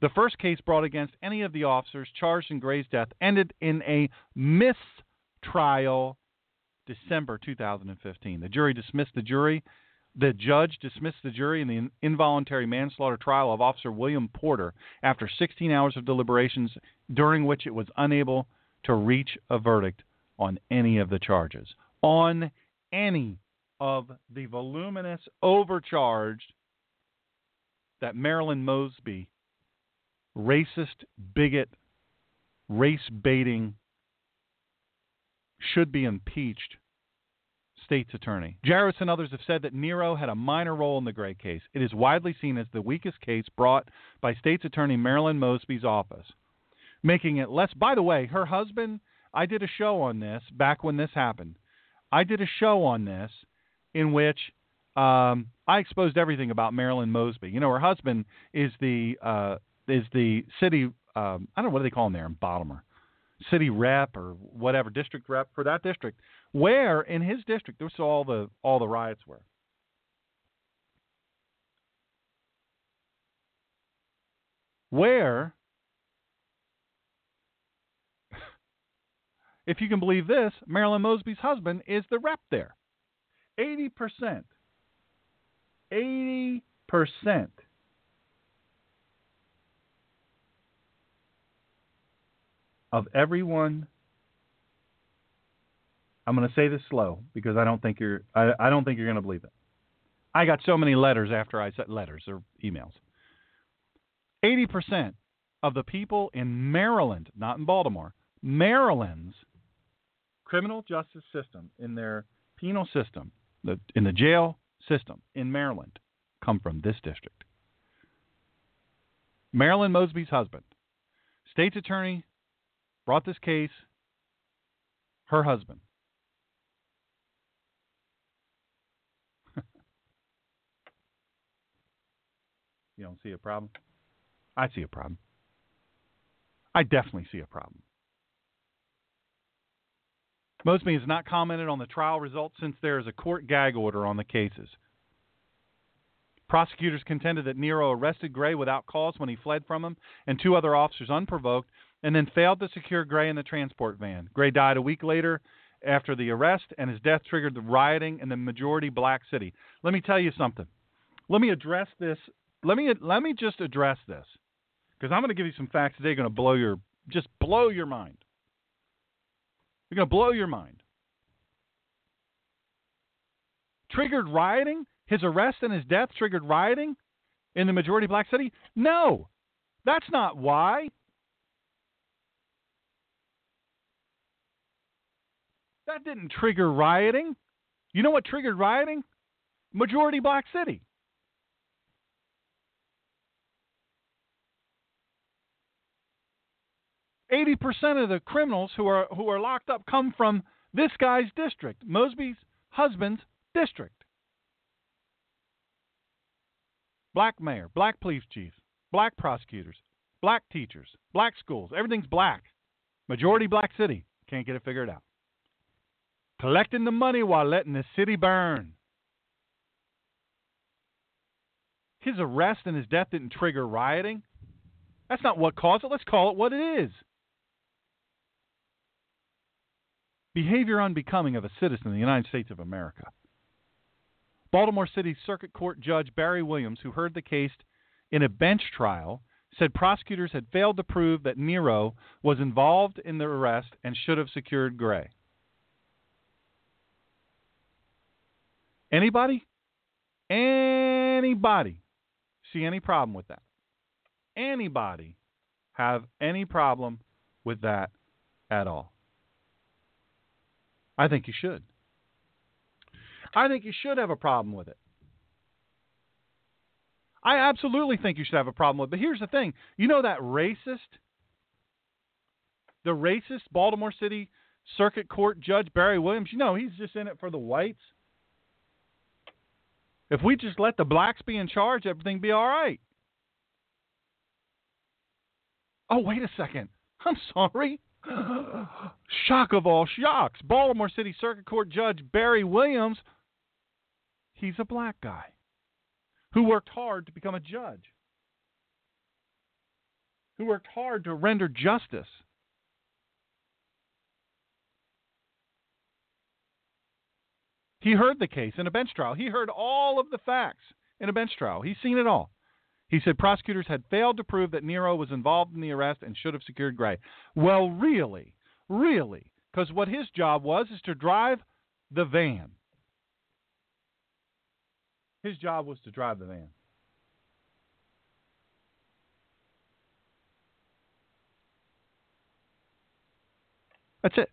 The first case brought against any of the officers charged in Gray's death ended in a mistrial December 2015. The jury dismissed the jury the judge dismissed the jury in the involuntary manslaughter trial of Officer William Porter after 16 hours of deliberations, during which it was unable to reach a verdict on any of the charges. On any of the voluminous overcharged that Marilyn Mosby, racist, bigot, race baiting should be impeached state's attorney. Jaros and others have said that Nero had a minor role in the Gray case. It is widely seen as the weakest case brought by state's attorney Marilyn Mosby's office, making it less. By the way, her husband, I did a show on this back when this happened. I did a show on this in which um, I exposed everything about Marilyn Mosby. You know, her husband is the uh, is the city. Um, I don't know what do they call him there in Baltimore, city rep or whatever district rep for that district where in his district this all the all the riots were. Where, *laughs* if you can believe this, Marilyn Mosby's husband is the rep there. 80%. 80% of everyone I'm going to say this slow because I don't think you're I, I don't think you're going to believe it. I got so many letters after I said letters or emails. 80% of the people in Maryland, not in Baltimore, Maryland's criminal justice system in their penal system, the, in the jail system in Maryland, come from this district. Marilyn Mosby's husband, state's attorney, brought this case. Her husband, *laughs* You don't see a problem? I see a problem. I definitely see a problem. Mosby has not commented on the trial results since there is a court gag order on the cases. Prosecutors contended that Nero arrested Gray without cause when he fled from him and two other officers unprovoked, and then failed to secure Gray in the transport van. Gray died a week later after the arrest, and his death triggered the rioting in the majority black city. Let me tell you something. Let me address this let me let me just address this because I'm going to give you some facts today going to blow your just blow your mind. You're going to blow your mind. Triggered rioting? His arrest and his death triggered rioting in the majority black city? No. That's not why. That didn't trigger rioting. You know what triggered rioting? Majority black city. 80% of the criminals who are who are locked up come from this guy's district, Mosby's husband's district. Black mayor, black police chief, black prosecutors, black teachers, black schools, everything's black. Majority black city. Can't get it figured out. Collecting the money while letting the city burn. His arrest and his death didn't trigger rioting. That's not what caused it. Let's call it what it is. behavior unbecoming of a citizen of the United States of America. Baltimore City Circuit Court Judge Barry Williams, who heard the case in a bench trial, said prosecutors had failed to prove that Nero was involved in the arrest and should have secured Gray. Anybody? Anybody see any problem with that? Anybody have any problem with that at all? I think you should. I think you should have a problem with it. I absolutely think you should have a problem with it. But here's the thing you know that racist, the racist Baltimore City Circuit Court Judge Barry Williams, you know, he's just in it for the whites. If we just let the blacks be in charge, everything be all right. Oh, wait a second. I'm sorry. *gasps* Shock of all shocks. Baltimore City Circuit Court Judge Barry Williams, he's a black guy who worked hard to become a judge, who worked hard to render justice. He heard the case in a bench trial. He heard all of the facts in a bench trial. He's seen it all. He said prosecutors had failed to prove that Nero was involved in the arrest and should have secured Gray. Well, really, really, because what his job was is to drive the van. His job was to drive the van. That's it.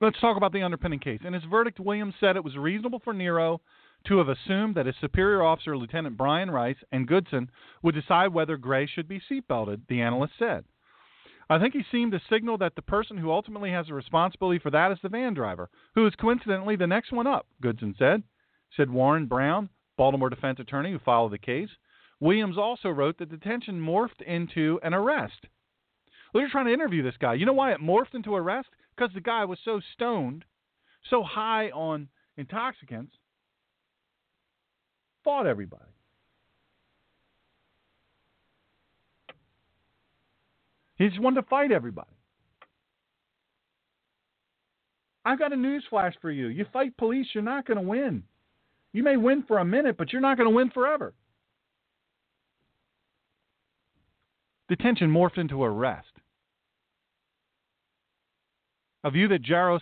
Let's talk about the underpinning case. In his verdict, Williams said it was reasonable for Nero to have assumed that his superior officer, Lieutenant Brian Rice, and Goodson would decide whether Gray should be seatbelted, the analyst said. I think he seemed to signal that the person who ultimately has the responsibility for that is the van driver, who is coincidentally the next one up, Goodson said. Said Warren Brown, Baltimore defense attorney who followed the case. Williams also wrote that detention morphed into an arrest. Well, you're trying to interview this guy. You know why it morphed into arrest? Because the guy was so stoned, so high on intoxicants, fought everybody. He just wanted to fight everybody. I've got a news flash for you. You fight police, you're not going to win. You may win for a minute, but you're not going to win forever. Detention morphed into arrest. A view that Jaros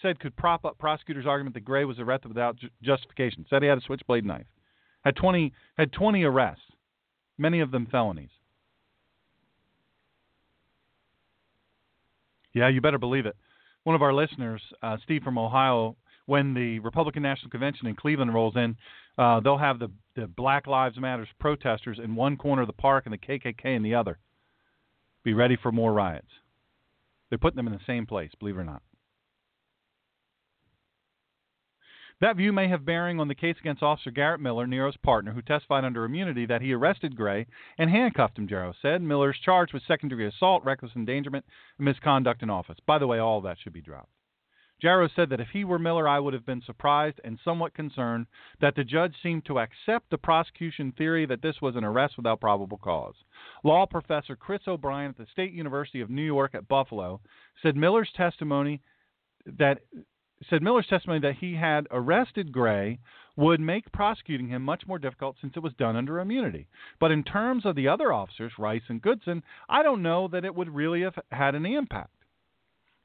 said could prop up prosecutors' argument that Gray was arrested without ju- justification. Said he had a switchblade knife. Had 20 had 20 arrests, many of them felonies. Yeah, you better believe it. One of our listeners, uh, Steve from Ohio, when the Republican National Convention in Cleveland rolls in, uh, they'll have the, the Black Lives Matters protesters in one corner of the park and the KKK in the other. Be ready for more riots. They're putting them in the same place, believe it or not. That view may have bearing on the case against Officer Garrett Miller, Nero's partner, who testified under immunity that he arrested Gray and handcuffed him, Jaros said. Miller's charged with second degree assault, reckless endangerment, and misconduct in office. By the way, all that should be dropped. Jaros said that if he were Miller, I would have been surprised and somewhat concerned that the judge seemed to accept the prosecution theory that this was an arrest without probable cause. Law professor Chris O'Brien at the State University of New York at Buffalo said Miller's testimony that said Miller's testimony that he had arrested Gray would make prosecuting him much more difficult since it was done under immunity. But in terms of the other officers, Rice and Goodson, I don't know that it would really have had any impact,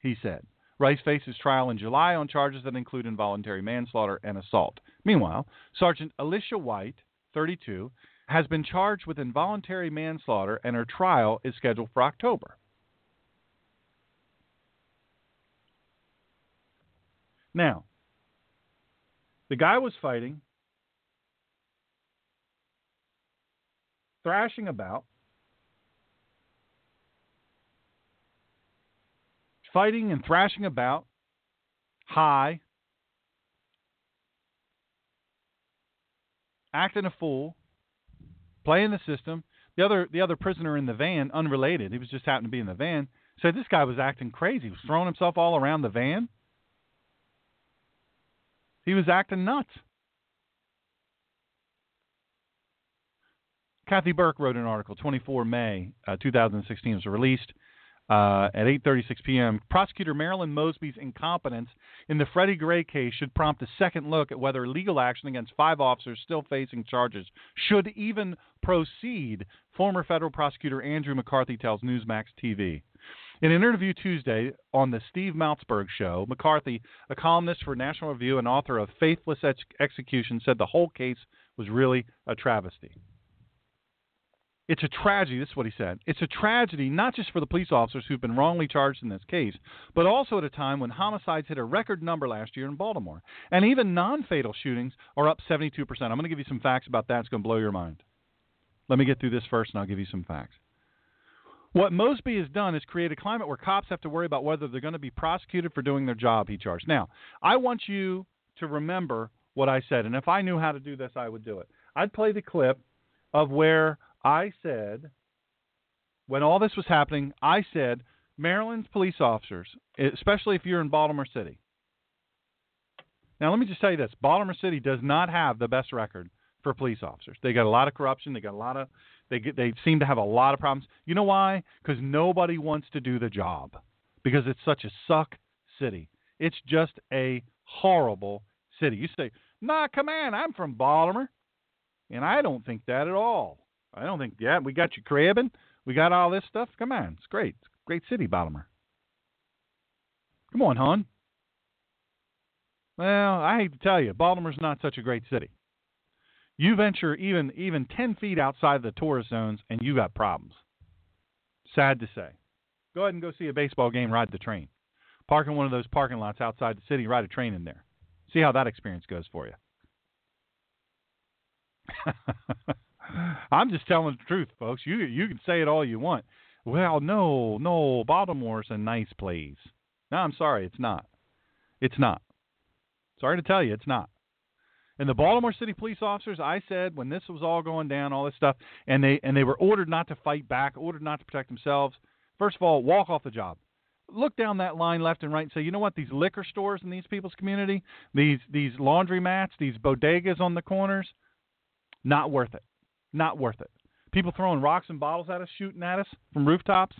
he said. Rice faces trial in July on charges that include involuntary manslaughter and assault. Meanwhile, Sergeant Alicia White, 32, has been charged with involuntary manslaughter and her trial is scheduled for October. Now, the guy was fighting, thrashing about, fighting and thrashing about, high, acting a fool, playing the system. The other the other prisoner in the van, unrelated, he was just happened to be in the van, said this guy was acting crazy. He was throwing himself all around the van. He was acting nuts. Cathy Burke wrote an article, 24 May uh, 2016, was released uh, at 8:36 p.m. Prosecutor Marilyn Mosby's incompetence in the Freddie Gray case should prompt a second look at whether legal action against five officers still facing charges should even proceed. Former federal prosecutor Andrew McCarthy tells Newsmax TV. In an interview Tuesday on the Steve Malzberg show, McCarthy, a columnist for National Review and author of Faithless Ex- Execution, said the whole case was really a travesty. It's a tragedy, this is what he said. It's a tragedy not just for the police officers who've been wrongly charged in this case, but also at a time when homicides hit a record number last year in Baltimore. And even non fatal shootings are up 72%. I'm going to give you some facts about that. It's going to blow your mind. Let me get through this first and I'll give you some facts. What Mosby has done is create a climate where cops have to worry about whether they're going to be prosecuted for doing their job, he charged. Now, I want you to remember what I said, and if I knew how to do this, I would do it. I'd play the clip of where I said, when all this was happening, I said, Maryland's police officers, especially if you're in Baltimore City. Now, let me just tell you this Baltimore City does not have the best record for police officers. They got a lot of corruption, they got a lot of they get, they seem to have a lot of problems. You know why? Because nobody wants to do the job. Because it's such a suck city. It's just a horrible city. You say, "Nah, come on, I'm from Baltimore," and I don't think that at all. I don't think. Yeah, we got you crabbing. We got all this stuff. Come on, it's great. It's great city, Baltimore. Come on, hon. Well, I hate to tell you, Baltimore's not such a great city. You venture even even ten feet outside the tourist zones, and you got problems. Sad to say. Go ahead and go see a baseball game. Ride the train. Park in one of those parking lots outside the city, ride a train in there. See how that experience goes for you. *laughs* I'm just telling the truth, folks. You you can say it all you want. Well, no, no, Baltimore's a nice place. No, I'm sorry, it's not. It's not. Sorry to tell you, it's not. And the Baltimore City police officers, I said when this was all going down, all this stuff, and they and they were ordered not to fight back, ordered not to protect themselves. First of all, walk off the job. Look down that line left and right and say, you know what? These liquor stores in these people's community, these these laundromats, these bodegas on the corners, not worth it. Not worth it. People throwing rocks and bottles at us, shooting at us from rooftops.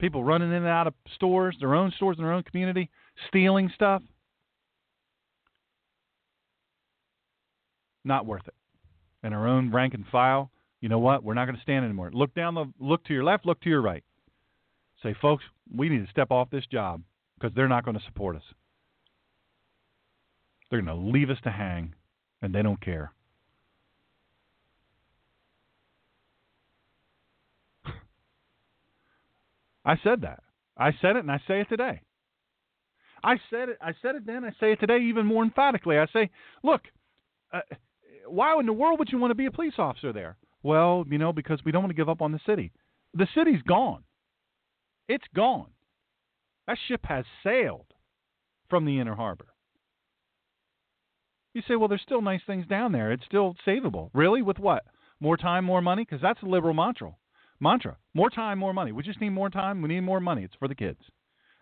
People running in and out of stores, their own stores in their own community, stealing stuff. Not worth it. And our own rank and file, you know what? We're not going to stand anymore. Look down the look to your left, look to your right. Say, folks, we need to step off this job because they're not going to support us. They're going to leave us to hang, and they don't care. I said that. I said it, and I say it today. I said it. I said it then. I say it today even more emphatically. I say, look, uh, why in the world would you want to be a police officer there? Well, you know, because we don't want to give up on the city. The city's gone. It's gone. That ship has sailed from the inner harbor. You say, well, there's still nice things down there. It's still savable. Really? With what? More time, more money? Because that's a liberal mantra mantra. More time, more money. We just need more time. We need more money. It's for the kids.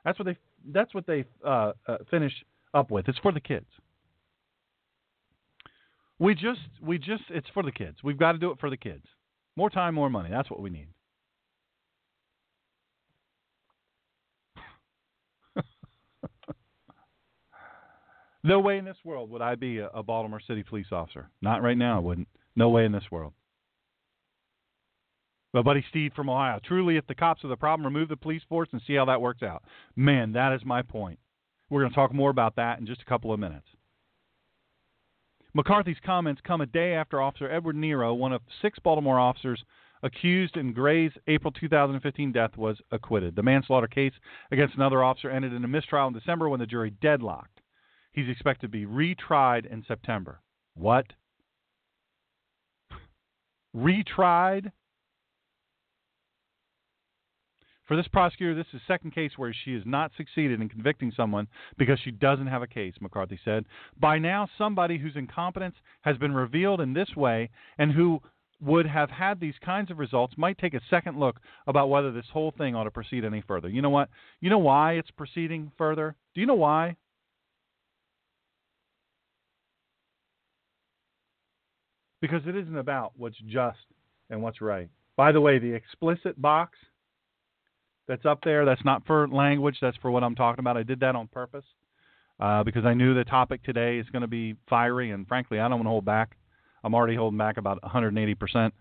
That's what they. That's what they uh, uh, finish up with. It's for the kids. We just, we just, it's for the kids. We've got to do it for the kids. More time, more money. That's what we need. *laughs* no way in this world would I be a, a Baltimore City police officer. Not right now. I wouldn't. No way in this world. My buddy Steve from Ohio. Truly, if the cops are the problem, remove the police force and see how that works out. Man, that is my point. We're going to talk more about that in just a couple of minutes. McCarthy's comments come a day after Officer Edward Nero, one of six Baltimore officers accused in Gray's April 2015 death, was acquitted. The manslaughter case against another officer ended in a mistrial in December when the jury deadlocked. He's expected to be retried in September. What? *laughs* retried? For this prosecutor, this is the second case where she has not succeeded in convicting someone because she doesn't have a case, McCarthy said. By now, somebody whose incompetence has been revealed in this way and who would have had these kinds of results might take a second look about whether this whole thing ought to proceed any further. You know what? You know why it's proceeding further? Do you know why? Because it isn't about what's just and what's right. By the way, the explicit box that's up there. That's not for language. That's for what I'm talking about. I did that on purpose uh, because I knew the topic today is going to be fiery, and frankly, I don't want to hold back. I'm already holding back about 180 percent.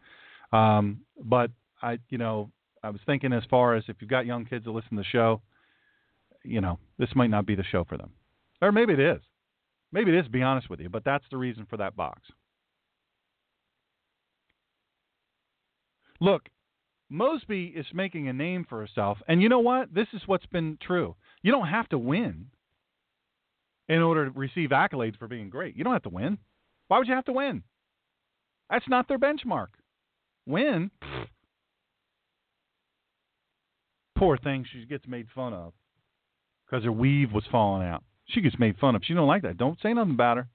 Um, but I, you know, I was thinking as far as if you've got young kids that listen to the show, you know, this might not be the show for them, or maybe it is. Maybe it is. Be honest with you, but that's the reason for that box. Look, Mosby is making a name for herself. And you know what? This is what's been true. You don't have to win in order to receive accolades for being great. You don't have to win. Why would you have to win? That's not their benchmark. Win. Poor thing, she gets made fun of because her weave was falling out. She gets made fun of. She don't like that. Don't say nothing about her.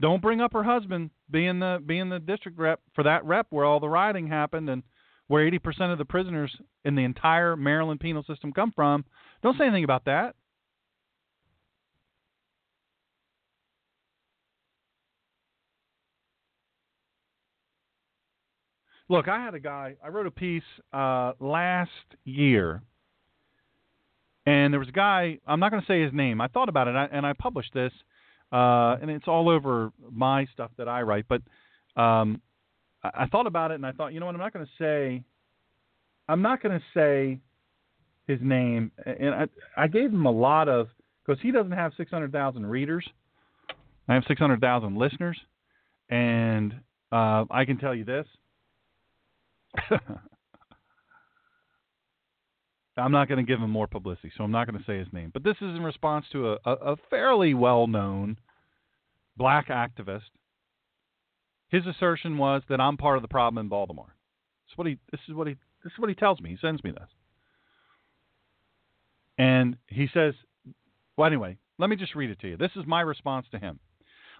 Don't bring up her husband being the being the district rep for that rep where all the rioting happened and where 80% of the prisoners in the entire Maryland penal system come from. Don't say anything about that. Look, I had a guy, I wrote a piece uh, last year, and there was a guy, I'm not going to say his name. I thought about it, and I, and I published this, uh, and it's all over my stuff that I write, but um, I, thought about it and I thought, you know what, I'm not going to say, I'm not going to say his name, and I, I gave him a lot of because he doesn't have 600,000 readers. I have 600,000 listeners, and uh, I can tell you this. *laughs* I'm not going to give him more publicity, so I'm not going to say his name. But this is in response to a, a, a fairly well known black activist. His assertion was that I'm part of the problem in Baltimore. This is what he this is what he this is what he tells me. He sends me this. And he says, well anyway, let me just read it to you. This is my response to him.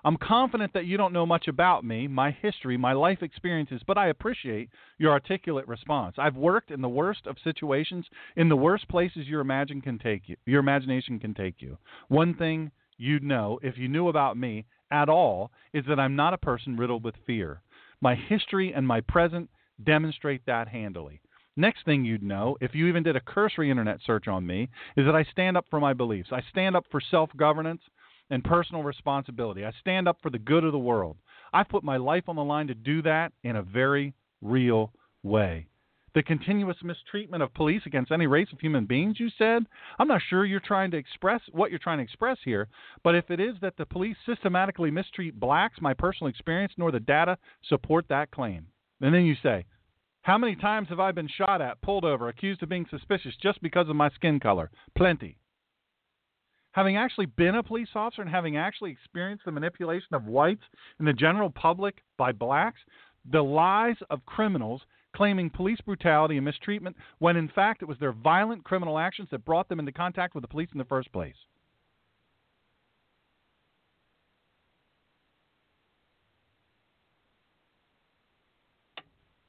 I'm confident that you don't know much about me, my history, my life experiences, but I appreciate your articulate response. I've worked in the worst of situations, in the worst places your imagine can take you, your imagination can take you. One thing you'd know if you knew about me at all is that I'm not a person riddled with fear. My history and my present demonstrate that handily. Next thing you'd know, if you even did a cursory internet search on me, is that I stand up for my beliefs. I stand up for self governance and personal responsibility. I stand up for the good of the world. I've put my life on the line to do that in a very real way. The continuous mistreatment of police against any race of human beings, you said? I'm not sure you're trying to express what you're trying to express here, but if it is that the police systematically mistreat blacks, my personal experience nor the data support that claim. And then you say, How many times have I been shot at, pulled over, accused of being suspicious just because of my skin color? Plenty having actually been a police officer and having actually experienced the manipulation of whites and the general public by blacks, the lies of criminals claiming police brutality and mistreatment when in fact it was their violent criminal actions that brought them into contact with the police in the first place.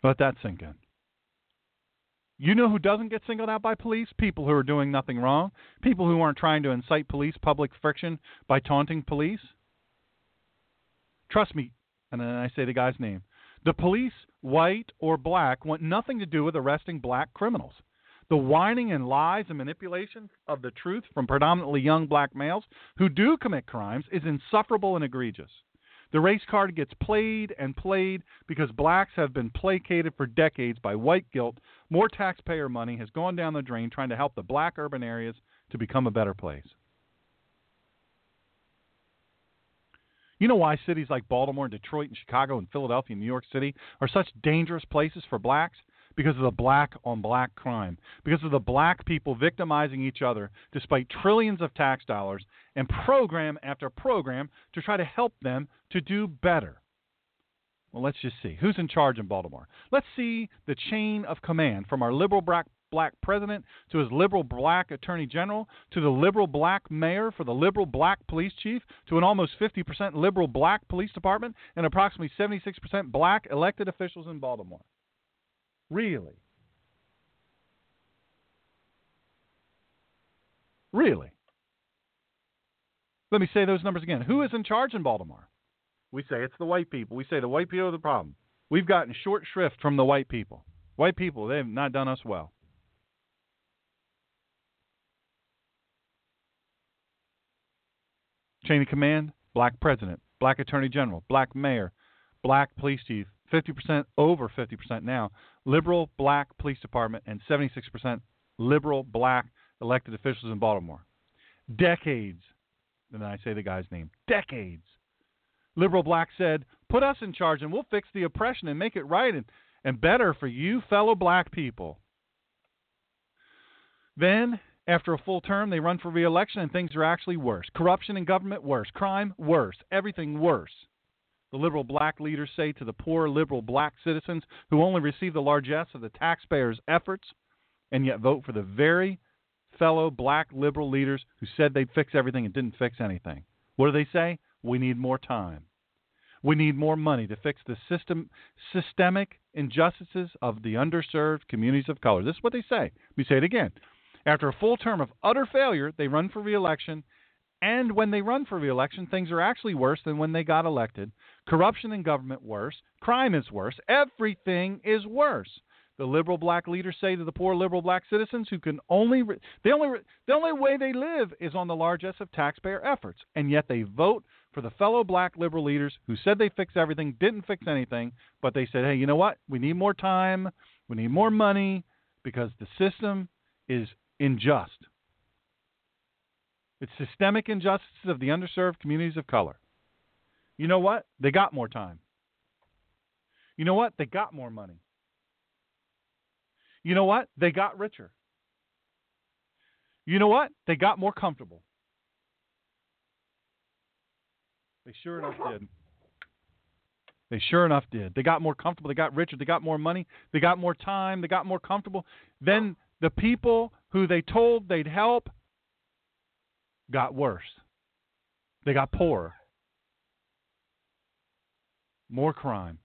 Let that sink in. You know who doesn't get singled out by police? People who are doing nothing wrong. People who aren't trying to incite police public friction by taunting police. Trust me, and then I say the guy's name. The police, white or black, want nothing to do with arresting black criminals. The whining and lies and manipulation of the truth from predominantly young black males who do commit crimes is insufferable and egregious. The race card gets played and played because blacks have been placated for decades by white guilt. More taxpayer money has gone down the drain trying to help the black urban areas to become a better place. You know why cities like Baltimore, and Detroit, and Chicago, and Philadelphia, and New York City are such dangerous places for blacks? because of the black on black crime, because of the black people victimizing each other despite trillions of tax dollars and program after program to try to help them to do better. Well, let's just see. Who's in charge in Baltimore? Let's see the chain of command from our liberal black, black president to his liberal black attorney general to the liberal black mayor for the liberal black police chief to an almost 50% liberal black police department and approximately 76% black elected officials in Baltimore. Really? Really? Let me say those numbers again. Who is in charge in Baltimore? We say it's the white people. We say the white people are the problem. We've gotten short shrift from the white people. White people, they have not done us well. Chain of command, black president, black attorney general, black mayor, black police chief, 50% over 50% now, liberal black police department, and 76% liberal black elected officials in Baltimore. Decades, and then I say the guy's name, decades. Liberal black said, put us in charge and we'll fix the oppression and make it right and, and better for you fellow black people. Then, after a full term, they run for reelection and things are actually worse. Corruption in government, worse. Crime, worse. Everything worse the liberal black leaders say to the poor liberal black citizens who only receive the largesse of the taxpayers' efforts and yet vote for the very fellow black liberal leaders who said they'd fix everything and didn't fix anything. What do they say? We need more time. We need more money to fix the system, systemic injustices of the underserved communities of color. This is what they say. Let me say it again. After a full term of utter failure, they run for reelection and when they run for reelection, things are actually worse than when they got elected. Corruption in government worse. Crime is worse. Everything is worse. The liberal black leaders say to the poor liberal black citizens who can only re- the only re- the only way they live is on the largesse of taxpayer efforts, and yet they vote for the fellow black liberal leaders who said they fix everything, didn't fix anything, but they said, "Hey, you know what? We need more time, we need more money because the system is unjust." It's systemic injustices of the underserved communities of color. You know what? They got more time. You know what? They got more money. You know what? They got richer. You know what? They got more comfortable. They sure enough did. They sure enough did. They got more comfortable. They got richer. They got more money. They got more time. They got more comfortable. Then the people who they told they'd help got worse. They got poorer. More crime.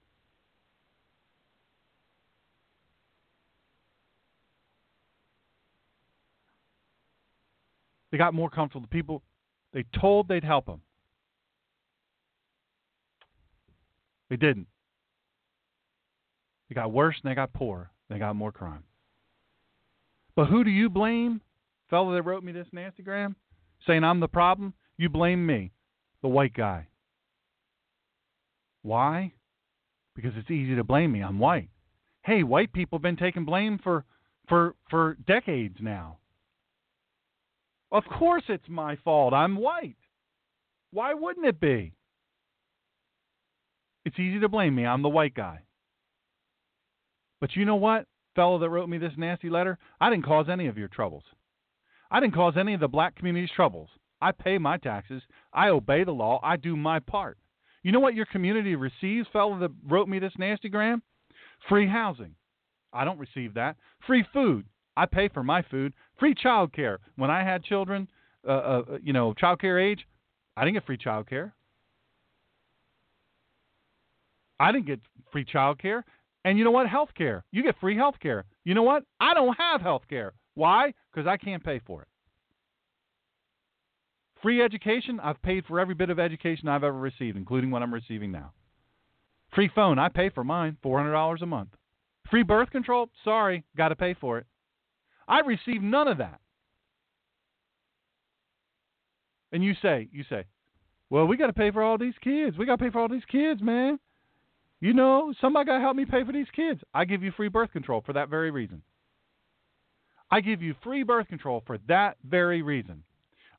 They got more comfortable. The people they told they'd help them They didn't. They got worse and they got poorer. They got more crime. But who do you blame? Fellow that wrote me this Nastygram saying I'm the problem? You blame me, the white guy. Why? Because it's easy to blame me. I'm white. Hey, white people have been taking blame for for for decades now. Of course it's my fault. I'm white. Why wouldn't it be? It's easy to blame me. I'm the white guy. But you know what, fellow that wrote me this nasty letter? I didn't cause any of your troubles. I didn't cause any of the black community's troubles. I pay my taxes. I obey the law. I do my part. You know what your community receives, fellow that wrote me this nasty gram? Free housing. I don't receive that. Free food. I pay for my food. Free child care. When I had children, uh, uh, you know, child care age, I didn't get free child care. I didn't get free child care. And you know what? Health care. You get free health care. You know what? I don't have health care. Why? Because I can't pay for it. Free education. I've paid for every bit of education I've ever received, including what I'm receiving now. Free phone. I pay for mine, $400 a month. Free birth control. Sorry, got to pay for it. I receive none of that. And you say, you say, well, we got to pay for all these kids. We got to pay for all these kids, man. You know, somebody got to help me pay for these kids. I give you free birth control for that very reason. I give you free birth control for that very reason.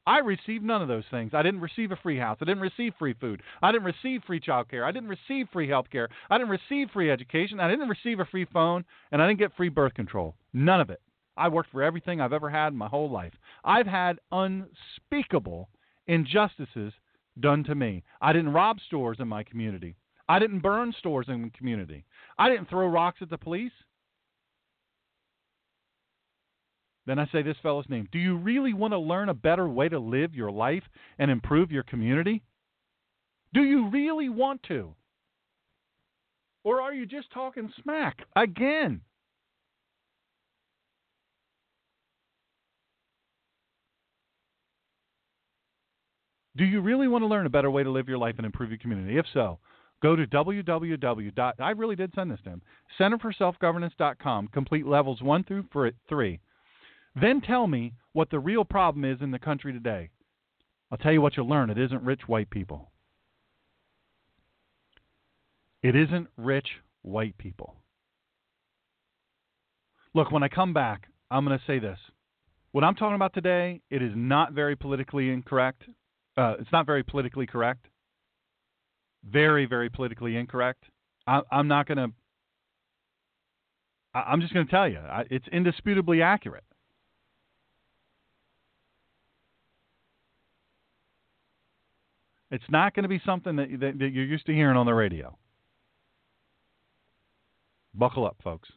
I received none of those things. I didn't receive a free house. I didn't receive free food. I didn't receive free child care. I didn't receive free health care. I didn't receive free education. I didn't receive a free phone. And I didn't get free birth control. None of it. I worked for everything I've ever had in my whole life. I've had unspeakable injustices done to me. I didn't rob stores in my community. I didn't burn stores in the community. I didn't throw rocks at the police. Then I say this fellow's name. Do you really want to learn a better way to live your life and improve your community? Do you really want to? Or are you just talking smack again? Do you really want to learn a better way to live your life and improve your community? If so, Go to www. I really did send this to him. Centerforselfgovernance.com. Complete levels one through three. Then tell me what the real problem is in the country today. I'll tell you what you'll learn. It isn't rich white people. It isn't rich white people. Look, when I come back, I'm going to say this. What I'm talking about today, it is not very politically incorrect. Uh, it's not very politically correct very, very politically incorrect. I, am not going to. I'm just going to tell you, I, it's indisputably accurate. It's not going to be something that, that, that you're used to hearing on the radio. Buckle up, folks.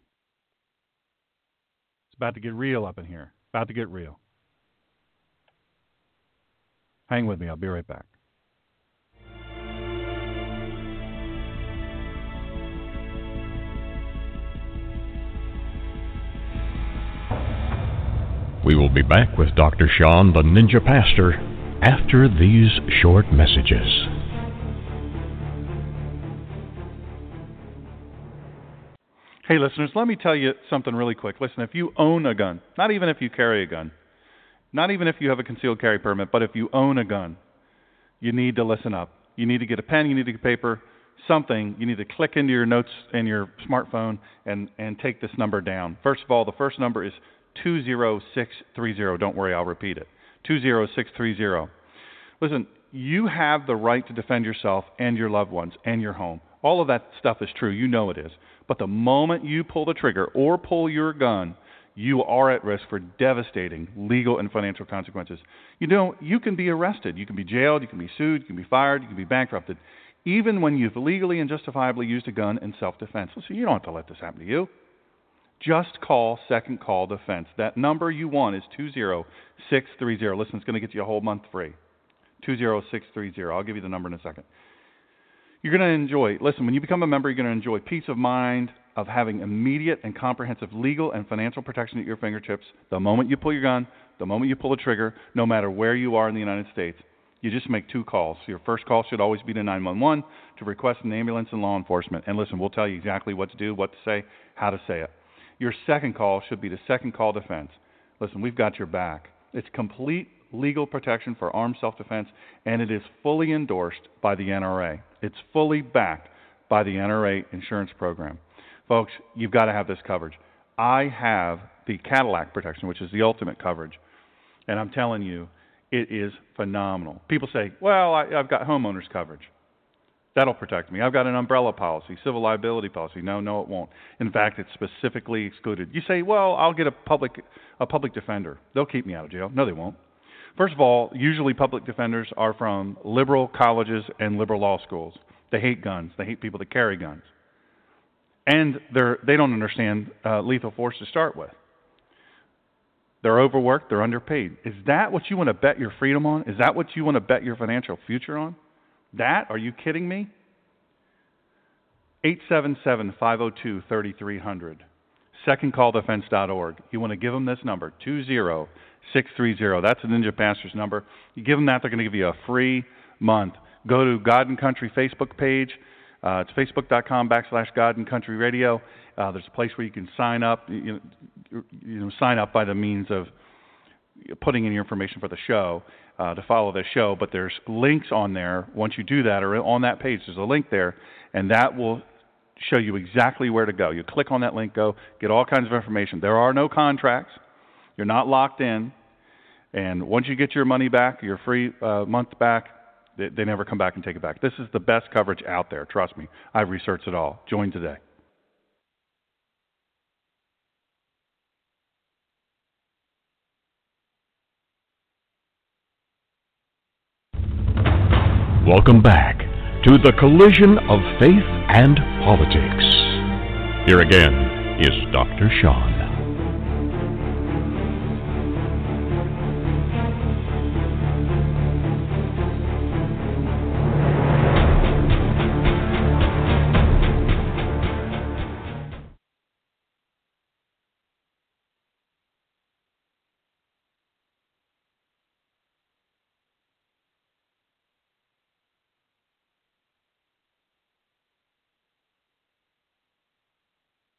It's about to get real up in here. About to get real. Hang with me. I'll be right back. We will be back with Dr. Shawn, the Ninja Pastor, after these short messages. Hey, listeners, let me tell you something really quick. Listen, if you own a gun, not even if you carry a gun, not even if you have a concealed carry permit, but if you own a gun, you need to listen up. You need to get a pen, you need to get paper, something. You need to click into your notes in your smartphone and, and take this number down. First of all, the first number is 20630. Don't worry, I'll repeat it. 20630. Listen, you have the right to defend yourself and your loved ones and your home. All of that stuff is true. You know it is. But the moment you pull the trigger or pull your gun, you are at risk for devastating legal and financial consequences. You know, you can be arrested, you can be jailed, you can be sued, you can be fired, you can be bankrupted, even when you've legally and justifiably used a gun in self defense. Listen, you don't have to let this happen to you. Just call Second Call Defense. That number you want is 20630. Listen, it's going to get you a whole month free. 20630. I'll give you the number in a second. You're going to enjoy, listen, when you become a member, you're going to enjoy peace of mind of having immediate and comprehensive legal and financial protection at your fingertips the moment you pull your gun, the moment you pull the trigger, no matter where you are in the United States. You just make two calls. Your first call should always be to 911 to request an ambulance and law enforcement. And listen, we'll tell you exactly what to do, what to say, how to say it. Your second call should be the Second Call Defense. Listen, we've got your back. It's complete legal protection for armed self defense, and it is fully endorsed by the NRA. It's fully backed by the NRA insurance program. Folks, you've got to have this coverage. I have the Cadillac protection, which is the ultimate coverage, and I'm telling you, it is phenomenal. People say, well, I, have got homeowners coverage. That'll protect me. I've got an umbrella policy, civil liability policy. No, no, it won't. In fact, it's specifically excluded. You say, well, I'll get a public a public defender. They'll keep me out of jail. No, they won't. First of all, usually public defenders are from liberal colleges and liberal law schools. They hate guns. They hate people that carry guns, and they're they don't understand uh, lethal force to start with. They're overworked. They're underpaid. Is that what you want to bet your freedom on? Is that what you want to bet your financial future on? That? Are you kidding me? 877 502 3300. SecondCallDefense.org. You want to give them this number, 20630. That's the Ninja Pastor's number. You give them that, they're going to give you a free month. Go to God and Country Facebook page. Uh, it's facebook.com backslash God and Country Radio. Uh, there's a place where you can sign up. You know, you know, sign up by the means of putting in your information for the show uh, to follow this show. But there's links on there. Once you do that, or on that page, there's a link there, and that will show you exactly where to go. You click on that link, go get all kinds of information. There are no contracts. You're not locked in. And once you get your money back, your free uh, month back, they, they never come back and take it back. This is the best coverage out there. Trust me. I've researched it all. Join today. Welcome back to the collision of faith and politics. Here again is Dr. Shawn.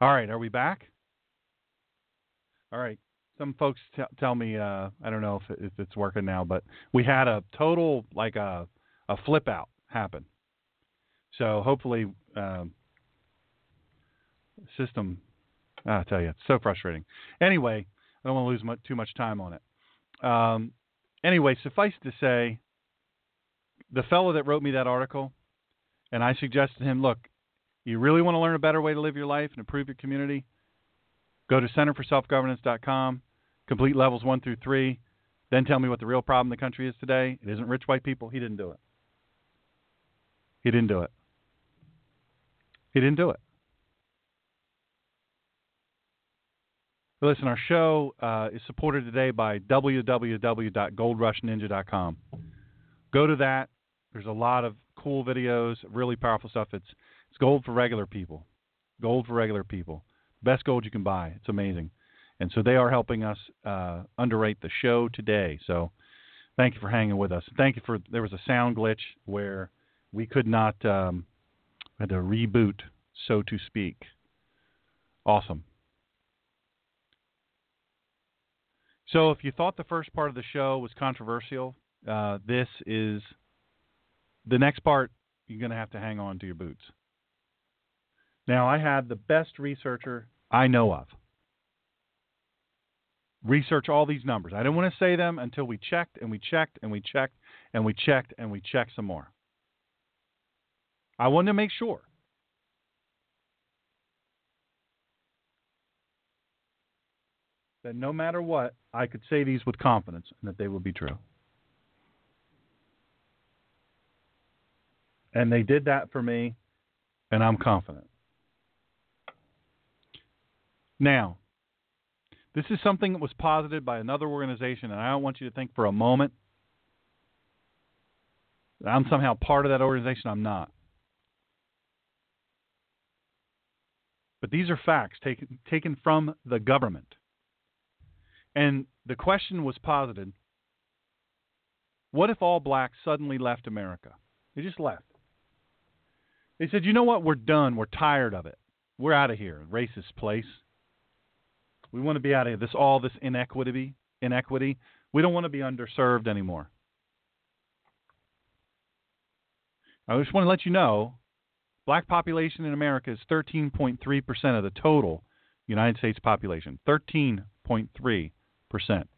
All right, are we back? All right. Some folks t- tell me uh, I don't know if, if it's working now, but we had a total like a a flip out happen. So hopefully, um, system. I tell you, it's so frustrating. Anyway, I don't want to lose much, too much time on it. Um, anyway, suffice to say, the fellow that wrote me that article, and I suggested him, look, you really want to learn a better way to live your life and improve your community? Go to centerforselfgovernance.com, complete levels one through three, then tell me what the real problem in the country is today. It isn't rich white people. He didn't do it. He didn't do it. He didn't do it. Listen, our show uh, is supported today by www.goldrushninja.com. Go to that. There's a lot of cool videos, really powerful stuff. It's it's gold for regular people. Gold for regular people. Best gold you can buy. It's amazing. And so they are helping us uh, underrate the show today. So thank you for hanging with us. Thank you for. There was a sound glitch where we could not um, had to reboot, so to speak. Awesome. So if you thought the first part of the show was controversial, uh, this is the next part. You're going to have to hang on to your boots. Now, I had the best researcher I know of research all these numbers. I didn't want to say them until we checked and we checked and we checked and we checked and we checked some more. I wanted to make sure. that no matter what, I could say these with confidence and that they would be true. And they did that for me, and I'm confident. Now, this is something that was posited by another organization, and I don't want you to think for a moment that I'm somehow part of that organization. I'm not. But these are facts taken, taken from the government. And the question was posited what if all blacks suddenly left America? They just left. They said, you know what? We're done. We're tired of it. We're out of here, racist place. We want to be out of. This all this inequity, inequity. We don't want to be underserved anymore. I just want to let you know, black population in America is 13.3% of the total United States population. 13.3 percent.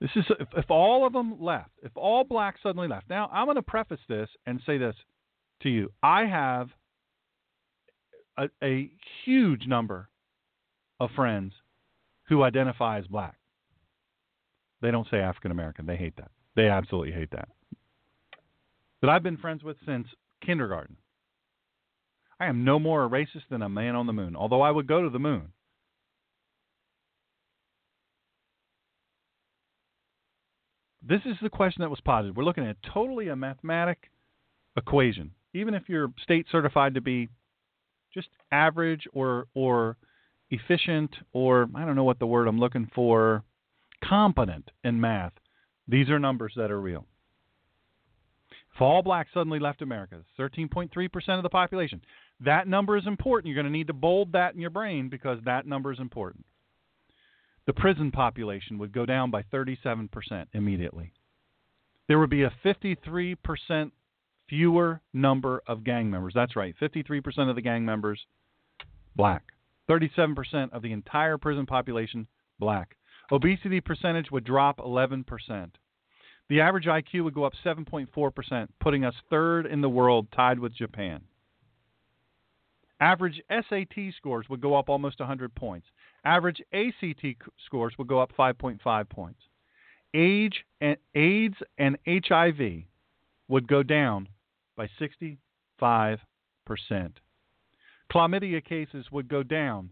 This is if, if all of them left, if all blacks suddenly left. Now, I'm going to preface this and say this to you. I have a, a huge number of friends who identify as black. They don't say African American. They hate that. They absolutely hate that. That I've been friends with since kindergarten. I am no more a racist than a man on the moon, although I would go to the moon. This is the question that was posited. We're looking at totally a mathematic equation. Even if you're state certified to be just average or or efficient or I don't know what the word I'm looking for, competent in math, these are numbers that are real. If all blacks suddenly left America, 13.3% of the population, that number is important. You're going to need to bold that in your brain because that number is important the prison population would go down by 37% immediately. There would be a 53% fewer number of gang members. That's right, 53% of the gang members black. 37% of the entire prison population black. Obesity percentage would drop 11%. The average IQ would go up 7.4%, putting us third in the world, tied with Japan. Average SAT scores would go up almost 100 points. Average ACT scores would go up 5.5 points. Age and AIDS and HIV would go down by 65%. Chlamydia cases would go down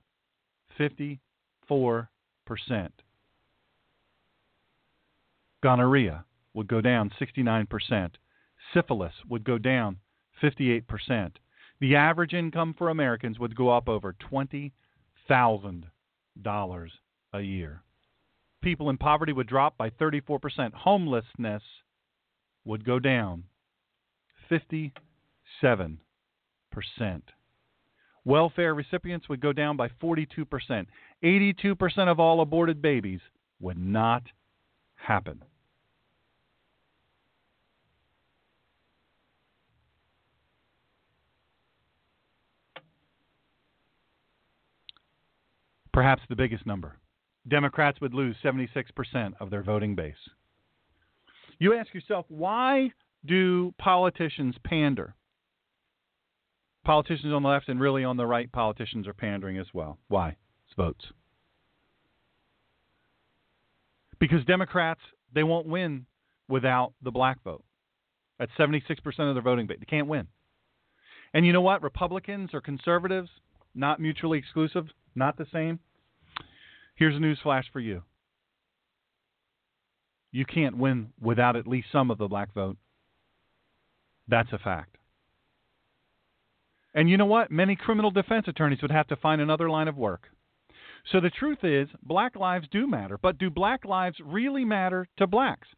54%. Gonorrhea would go down 69%. Syphilis would go down 58%. The average income for Americans would go up over $20,000 a year. People in poverty would drop by 34%. Homelessness would go down 57%. Welfare recipients would go down by 42%. 82% of all aborted babies would not happen. perhaps the biggest number. Democrats would lose 76% of their voting base. You ask yourself, why do politicians pander? Politicians on the left and really on the right, politicians are pandering as well. Why? It's votes. Because Democrats, they won't win without the black vote. That's 76% of their voting base. They can't win. And you know what? Republicans or conservatives, not mutually exclusive, not the same. Here's a news flash for you. You can't win without at least some of the black vote. That's a fact. And you know what? Many criminal defense attorneys would have to find another line of work. So the truth is, black lives do matter, but do black lives really matter to blacks?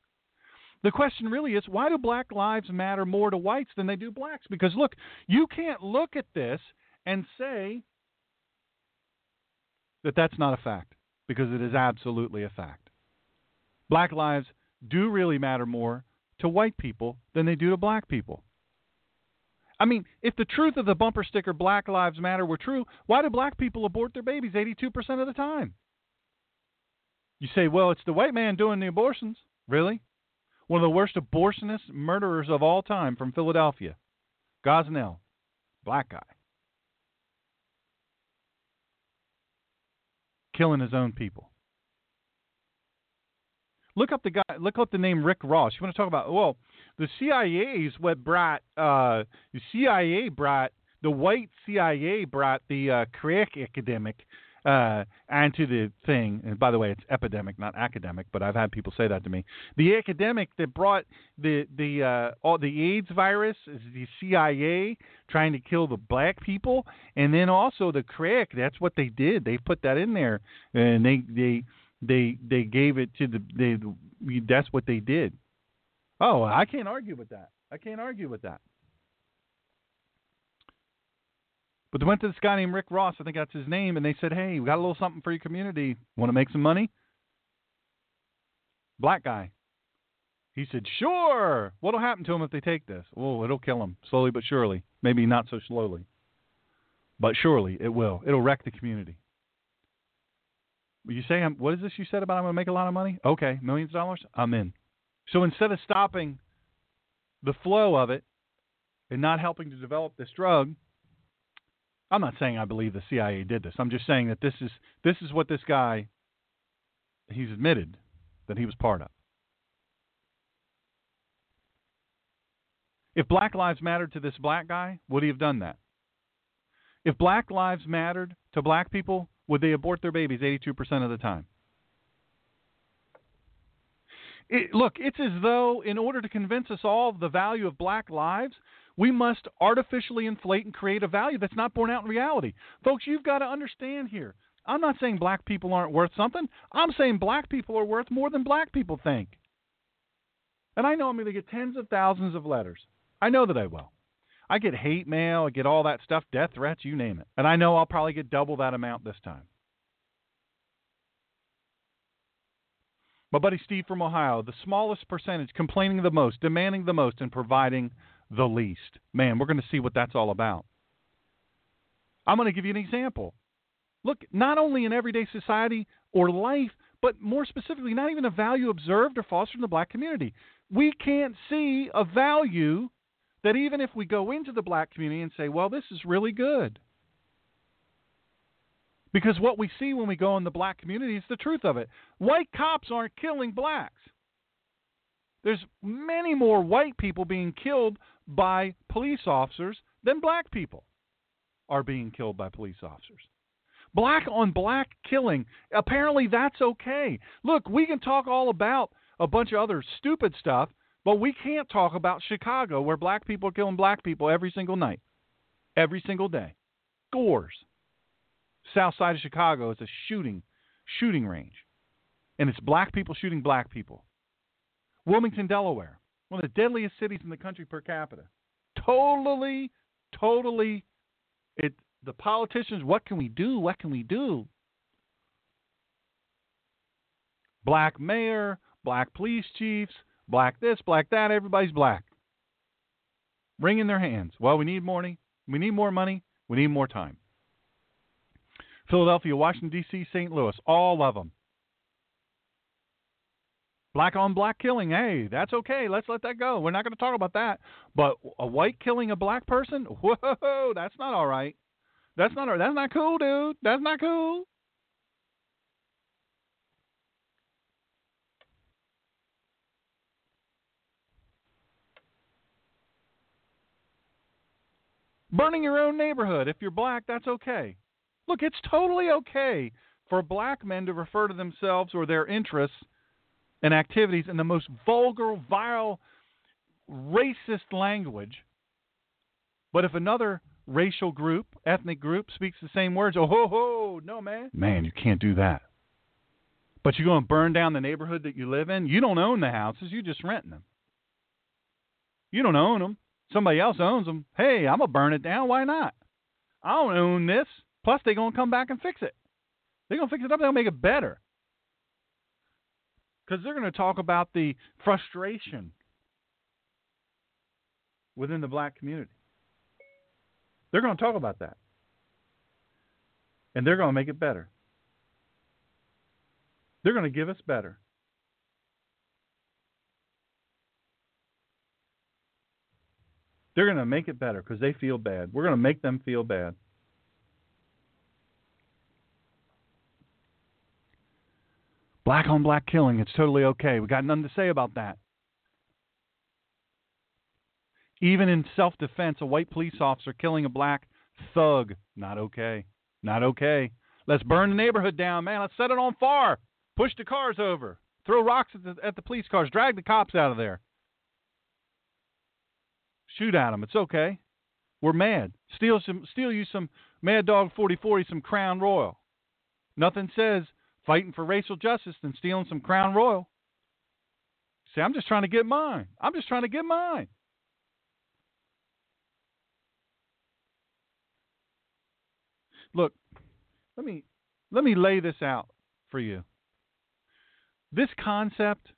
The question really is why do black lives matter more to whites than they do blacks? Because look, you can't look at this and say that that's not a fact because it is absolutely a fact. Black lives do really matter more to white people than they do to black people. I mean, if the truth of the bumper sticker Black Lives Matter were true, why do black people abort their babies 82% of the time? You say, well, it's the white man doing the abortions. Really? One of the worst abortionist murderers of all time from Philadelphia, Gosnell, black guy. killing his own people. Look up the guy. Look up the name Rick Ross. You want to talk about? Well, the CIA is what brought uh, the CIA brought the white CIA brought the uh, crack epidemic uh, onto the thing. And by the way, it's epidemic, not academic. But I've had people say that to me. The academic that brought the the uh, all the AIDS virus is the CIA trying to kill the black people, and then also the crack. That's what they did. They put that in there, and they they they they gave it to the they. That's what they did. Oh, I can't argue with that. I can't argue with that. But they went to this guy named Rick Ross, I think that's his name, and they said, "Hey, we got a little something for your community. Want to make some money?" Black guy. He said, "Sure. What'll happen to him if they take this? Oh, it'll kill him slowly but surely. Maybe not so slowly, but surely it will. It'll wreck the community." You say, I'm, "What is this you said about I'm going to make a lot of money?" Okay, millions of dollars. I'm in. So instead of stopping the flow of it and not helping to develop this drug, I'm not saying I believe the CIA did this. I'm just saying that this is this is what this guy he's admitted that he was part of. If black lives mattered to this black guy, would he have done that? If black lives mattered to black people, would they abort their babies 82% of the time? It, look, it's as though in order to convince us all of the value of black lives, we must artificially inflate and create a value that's not borne out in reality. Folks, you've got to understand here. I'm not saying black people aren't worth something. I'm saying black people are worth more than black people think. And I know I'm going to get tens of thousands of letters. I know that I will. I get hate mail, I get all that stuff, death threats, you name it. And I know I'll probably get double that amount this time. My buddy Steve from Ohio, the smallest percentage, complaining the most, demanding the most, and providing the least. Man, we're going to see what that's all about. I'm going to give you an example. Look, not only in everyday society or life, but more specifically, not even a value observed or fostered in the black community. We can't see a value that even if we go into the black community and say, well, this is really good. Because what we see when we go in the black community is the truth of it. White cops aren't killing blacks. There's many more white people being killed by police officers than black people are being killed by police officers. Black on black killing, apparently that's okay. Look, we can talk all about a bunch of other stupid stuff, but we can't talk about Chicago where black people are killing black people every single night, every single day. Scores. South side of Chicago is a shooting shooting range. And it's black people shooting black people. Wilmington, Delaware one of the deadliest cities in the country per capita. Totally, totally. It. The politicians. What can we do? What can we do? Black mayor, black police chiefs, black this, black that. Everybody's black. Wringing their hands. Well, we need money. We need more money. We need more time. Philadelphia, Washington, D.C., St. Louis, all of them black on black killing, hey, that's okay. Let's let that go. We're not going to talk about that. But a white killing a black person, *laughs* whoa, that's not all right. That's not that's not cool, dude. That's not cool. Burning your own neighborhood. If you're black, that's okay. Look, it's totally okay for black men to refer to themselves or their interests and activities in the most vulgar, vile, racist language. But if another racial group, ethnic group speaks the same words, oh ho ho, no man. Man, you can't do that. But you're going to burn down the neighborhood that you live in. You don't own the houses, you're just renting them. You don't own them. Somebody else owns them. Hey, I'm to burn it down. Why not? I don't own this. Plus, they're to come back and fix it. They're to fix it up. They'll make it better because they're to talk about the frustration within the black community. They're to talk about that. And they're to make it better. They're to give us better. They're going to make it better because they feel bad. We're going to make them feel bad. Black on black killing, it's totally okay. We got nothing to say about that. Even in self defense, a white police officer killing a black thug, not okay. Not okay. Let's burn the neighborhood down, man. Let's set it on fire. Push the cars over. Throw rocks at the, at the police cars. Drag the cops out of there. Shoot at them. It's okay. We're mad. Steal some. Steal you some Mad Dog 4040, some Crown Royal. Nothing says fighting for racial justice than stealing some Crown Royal. See, I'm just trying to get mine. I'm just trying to get mine. Look, let me let me lay this out for you. This concept,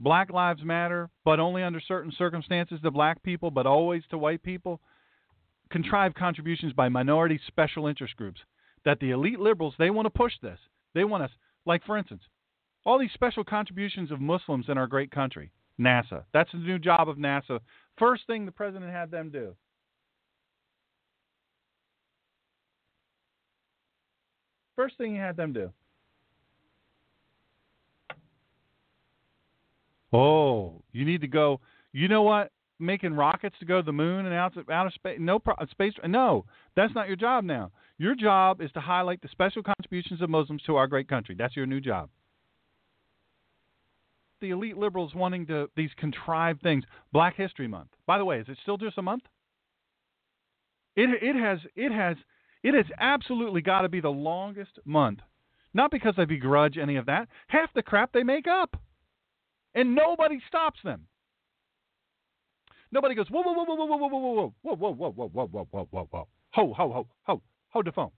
Black Lives Matter, but only under certain circumstances to black people, but always to white people, contrived contributions by minority special interest groups. That the elite liberals they want to push this. They want us, like for instance, all these special contributions of Muslims in our great country. NASA. That's the new job of NASA. First thing the president had them do First thing he had them do. Oh, you need to go. You know what? Making rockets to go to the moon and out of, out of space. No pro, space. No, that's not your job now. Your job is to highlight the special contributions of Muslims to our great country. That's your new job. The elite liberals wanting to these contrived things. Black History Month. By the way, is it still just a month? It it has it has it has absolutely got to be the longest month. Not because I begrudge any of that. Half the crap they make up. And nobody stops them. Nobody goes, whoa, whoa, whoa, whoa, whoa, whoa, whoa, whoa, whoa, whoa, whoa, whoa, whoa, whoa, whoa, whoa. Ho, ho, ho, ho, hold the phone.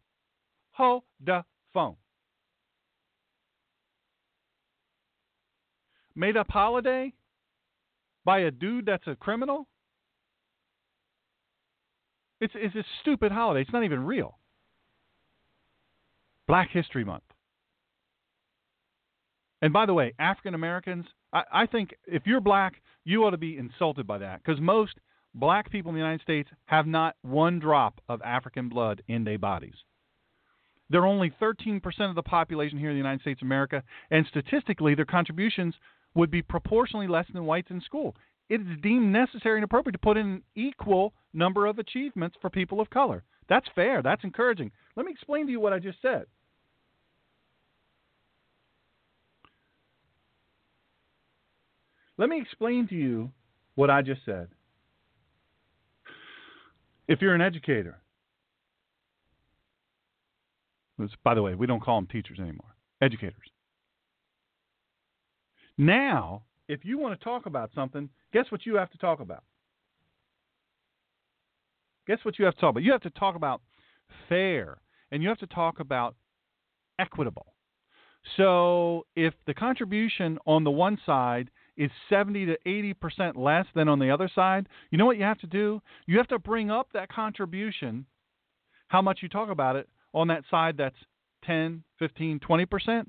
Hold the phone. Made up holiday by a dude that's a criminal? It's, it's a stupid holiday. It's not even real. Black History Month. And by the way, African Americans, I, I, think if you're black, you ought to be insulted by that because most black people in the United States have not one drop of African blood in their bodies. They're only 13% of the population here in the United States of America, and statistically, their contributions would be proportionally less than whites in school it is deemed necessary and appropriate to put in an equal number of achievements for people of color. That's fair. That's encouraging. Let me explain to you what I just said. Let me explain to you what I just said. If you're an educator, by the way, we don't call them teachers anymore, educators. Now, if you want to talk about something, guess what you have to talk about? Guess what you have to talk about? You have to talk about fair and you have to talk about equitable. So if the contribution on the one side is 70 to 80% less than on the other side, you know what you have to do? You have to bring up that contribution, how much you talk about it, on that side that's 10, 15, 20%,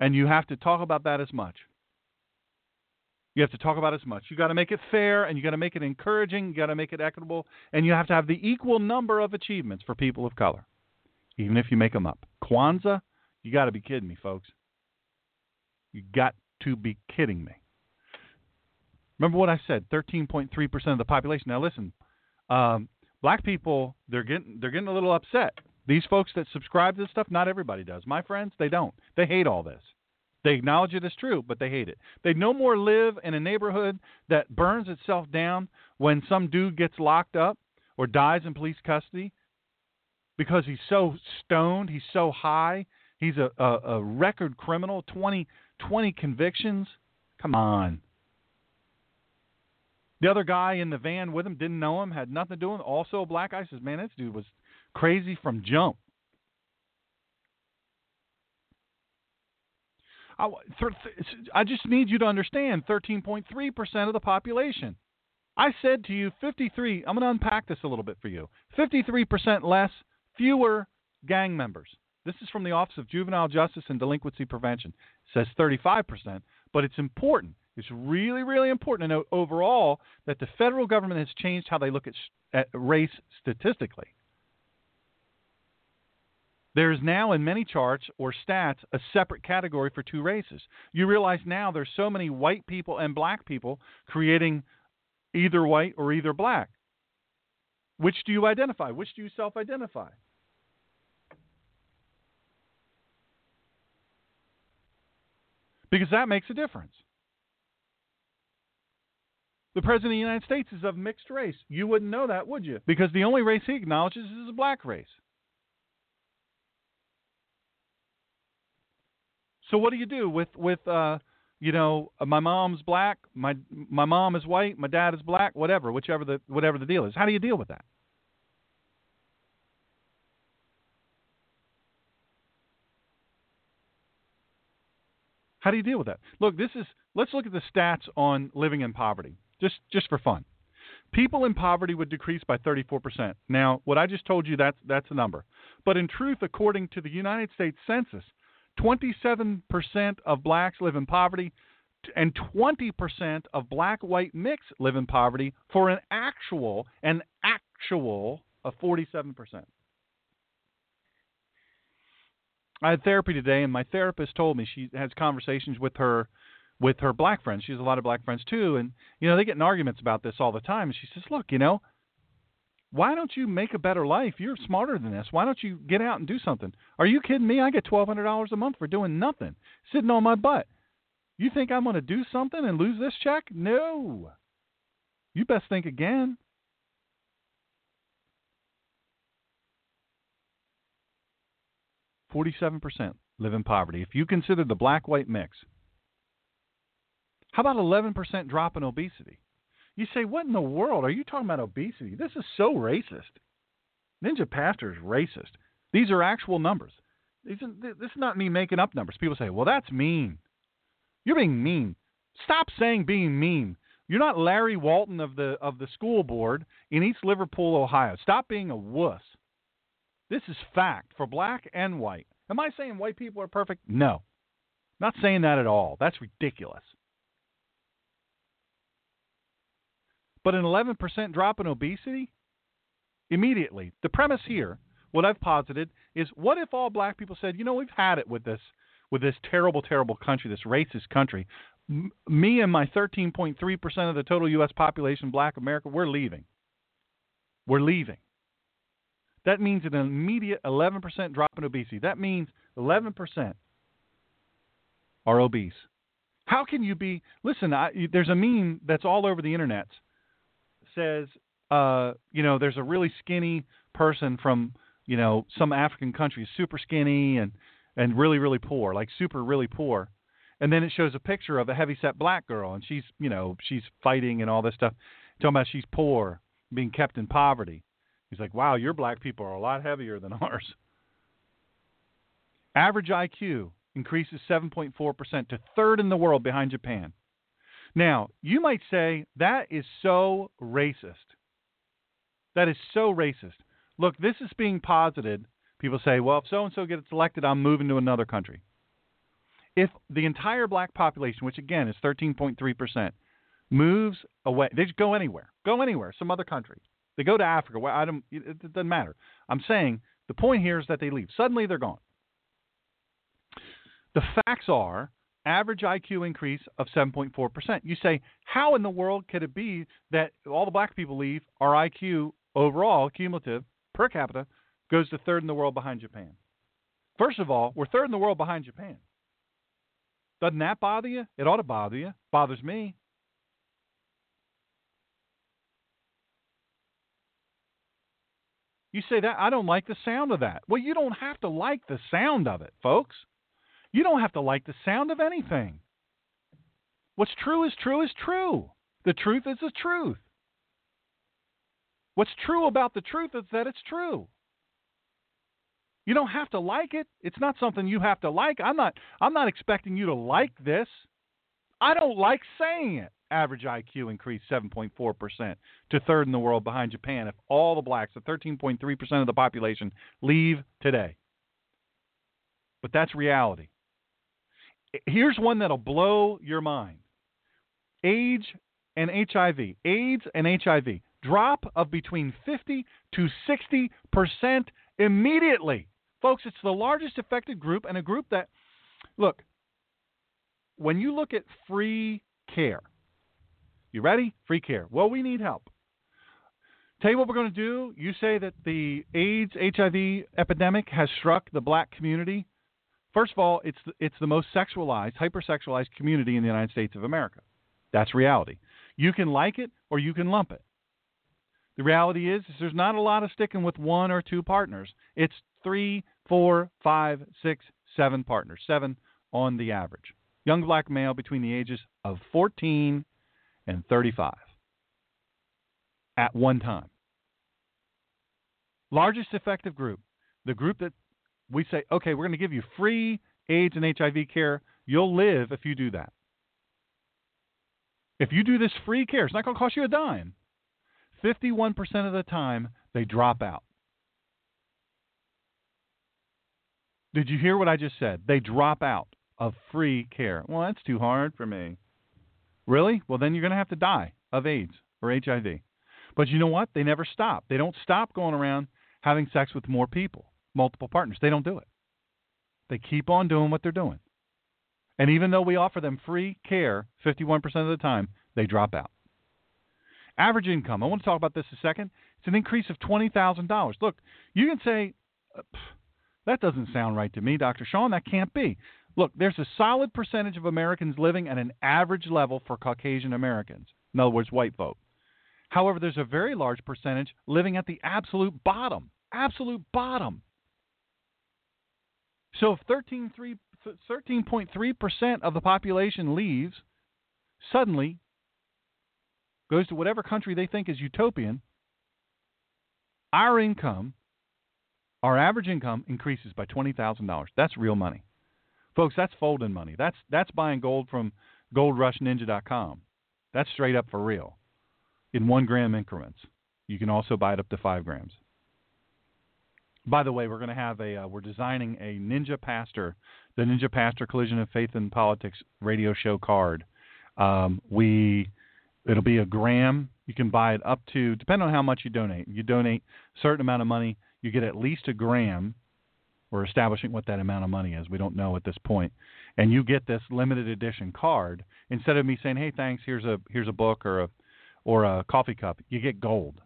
and you have to talk about that as much. You have to talk about as much. You got to make it fair and you got to make it encouraging. You got to make it equitable, and you have to have the equal number of achievements for people of color, even if you make them up. Kwanzaa, you got to be kidding me, folks. You got to be kidding me. Remember what I said? 13.3% of the population. Now listen, um, black people they're getting they're getting a little upset. These folks that subscribe to this stuff, not everybody does. My friends, they don't. They hate all this. They acknowledge it as true, but they hate it. They no more live in a neighborhood that burns itself down when some dude gets locked up or dies in police custody because he's so stoned, he's so high, he's a, a, a record criminal, 20, 20 convictions. Come on. The other guy in the van with him didn't know him, had nothing to do with him. Also a black guy says, "Man, this dude was crazy from jump." I, I just need you to understand 13.3% of the population. I said to you 53, I'm going to unpack this a little bit for you. 53% less, fewer gang members. This is from the Office of Juvenile Justice and Delinquency Prevention. It says 35%, but it's important. It's really, really important to note overall that the federal government has changed how they look at, at race statistically. There is now in many charts or stats a separate category for two races. You realize now there's so many white people and black people creating either white or either black. Which do you identify? Which do you self identify? Because that makes a difference. The President of the United States is of mixed race. You wouldn't know that, would you? Because the only race he acknowledges is a black race. So what do you do with with uh, you know my mom's black, my my mom is white, my dad is black, whatever, whichever the whatever the deal is. How do you deal with that? How do you deal with that? Look, this is let's look at the stats on living in poverty, just just for fun. People in poverty would decrease by 34%. Now, what I just told you that's that's a number. But in truth, according to the United States Census, 27% of blacks live in poverty and 20% of black white mix live in poverty for an actual an actual of 47%. I had therapy today, and my therapist told me she has conversations with her with her black friends. She has a lot of black friends too, and you know they get in arguments about this all the time. And she says, "Look, you know, why don't you make a better life? You're smarter than this. Why don't you get out and do something? Are you kidding me? I get twelve hundred dollars a month for doing nothing, sitting on my butt. You think I'm going to do something and lose this check? No. You best think again. 47% live in poverty. If you consider the black white mix, how about 11% drop in obesity? You say, what in the world? Are you talking about obesity? This is so racist. Ninja Pastor is racist. These are actual numbers. This is not me making up numbers. People say, well, that's mean. You're being mean. Stop saying being mean. You're not Larry Walton of the of the school board in East Liverpool, Ohio. Stop being a wuss. This is fact for black and white. Am I saying white people are perfect? No. Not saying that at all. That's ridiculous. But an 11% drop in obesity? Immediately. The premise here, what I've posited, is what if all black people said, you know, we've had it with this with this terrible, terrible country, this racist country. M- me and my 13.3% of the total U.S. population, black America, we're leaving. We're leaving. That means an immediate 11% drop in obesity. That means 11% are obese. How can you be? Listen, I, there's a meme that's all over the internet. Says, uh, you know, there's a really skinny person from, you know, some African country, super skinny and and really really poor, like super really poor. And then it shows a picture of a heavyset black girl, and she's, you know, she's fighting and all this stuff, talking about she's poor, being kept in poverty. He's like, wow, your black people are a lot heavier than *laughs* ours. Average IQ increases 7.4% to third in the world behind Japan. Now, you might say that is so racist. That is so racist. Look, this is being posited. People say, well, if so and so gets elected, I'm moving to another country. If the entire black population, which again is 13.3%, moves away, they just go anywhere, go anywhere, some other country, they go to Africa. Well, I don't. It, it doesn't matter. I'm saying the point here is that they leave. Suddenly they're gone. The facts are average IQ increase of 7.4%. You say, how in the world could it be that all the black people leave, our IQ overall, cumulative, per capita, goes to third in the world behind Japan? First of all, we're third in the world behind Japan. Doesn't that bother you? It ought to bother you. Bothers me. You say that I don't like the sound of that. Well, you don't have to like the sound of it, folks. You don't have to like the sound of anything. What's true is true is true. The truth is the truth. What's true about the truth is that it's true. You don't have to like it. It's not something you have to like. I'm not I'm not expecting you to like this. I don't like saying it average IQ increased 7.4% to third in the world behind Japan if all the blacks, the 13.3% of the population, leave today. But that's reality. Here's one that'll blow your mind AIDS and HIV. AIDS and HIV. Drop of between 50 to 60% immediately Folks, it's the largest affected group and a group that, look, when you look at free care, you ready? Free care. Well, we need help. Tell you what we're going to do. You say that the AIDS HIV epidemic has struck the black community. First of all, it's the, it's the most sexualized, hypersexualized community in the United States of America. That's reality. You can like it or you can lump it. The reality is, is there's not a lot of sticking with one or two partners. It's three, four, five, six, seven partners, seven on the average. Young black male between the ages of 14 and 35 at one time. Largest effective group, the group that we say, okay, we're going to give you free AIDS and HIV care. You'll live if you do that. If you do this free care, it's not going to cost you a dime. 51% of the time, they drop out. Did you hear what I just said? They drop out of free care. Well, that's too hard for me. Really? Well, then you're going to have to die of AIDS or HIV. But you know what? They never stop. They don't stop going around having sex with more people, multiple partners. They don't do it. They keep on doing what they're doing. And even though we offer them free care 51% of the time, they drop out. Average income. I want to talk about this a second. It's an increase of $20,000. Look, you can say, uh, that doesn't sound right to me, Dr. Shawn. That can't be. Look, there's a solid percentage of Americans living at an average level for Caucasian Americans. In other words, white folk. However, there's a very large percentage living at the absolute bottom absolute bottom. So if 13.3% of the population leaves, suddenly goes to whatever country they think is utopian, our income, our average income increases by $20,000. That's real money. Folks, that's folding money. That's that's buying gold from goldrushninja.com. That's straight up for real. In 1 gram increments. You can also buy it up to 5 grams. By the way, we're going to have a uh, we're designing a Ninja Pastor, the Ninja Pastor Collision of Faith and Politics radio show card. Um, we it'll be a gram. You can buy it up to depending on how much you donate. You donate a certain amount of money, you get at least a gram. We're establishing what that amount of money is. We don't know at this point. And you get this limited edition card instead of me saying, "Hey, thanks. Here's a here's a book or a or a coffee cup." You get gold.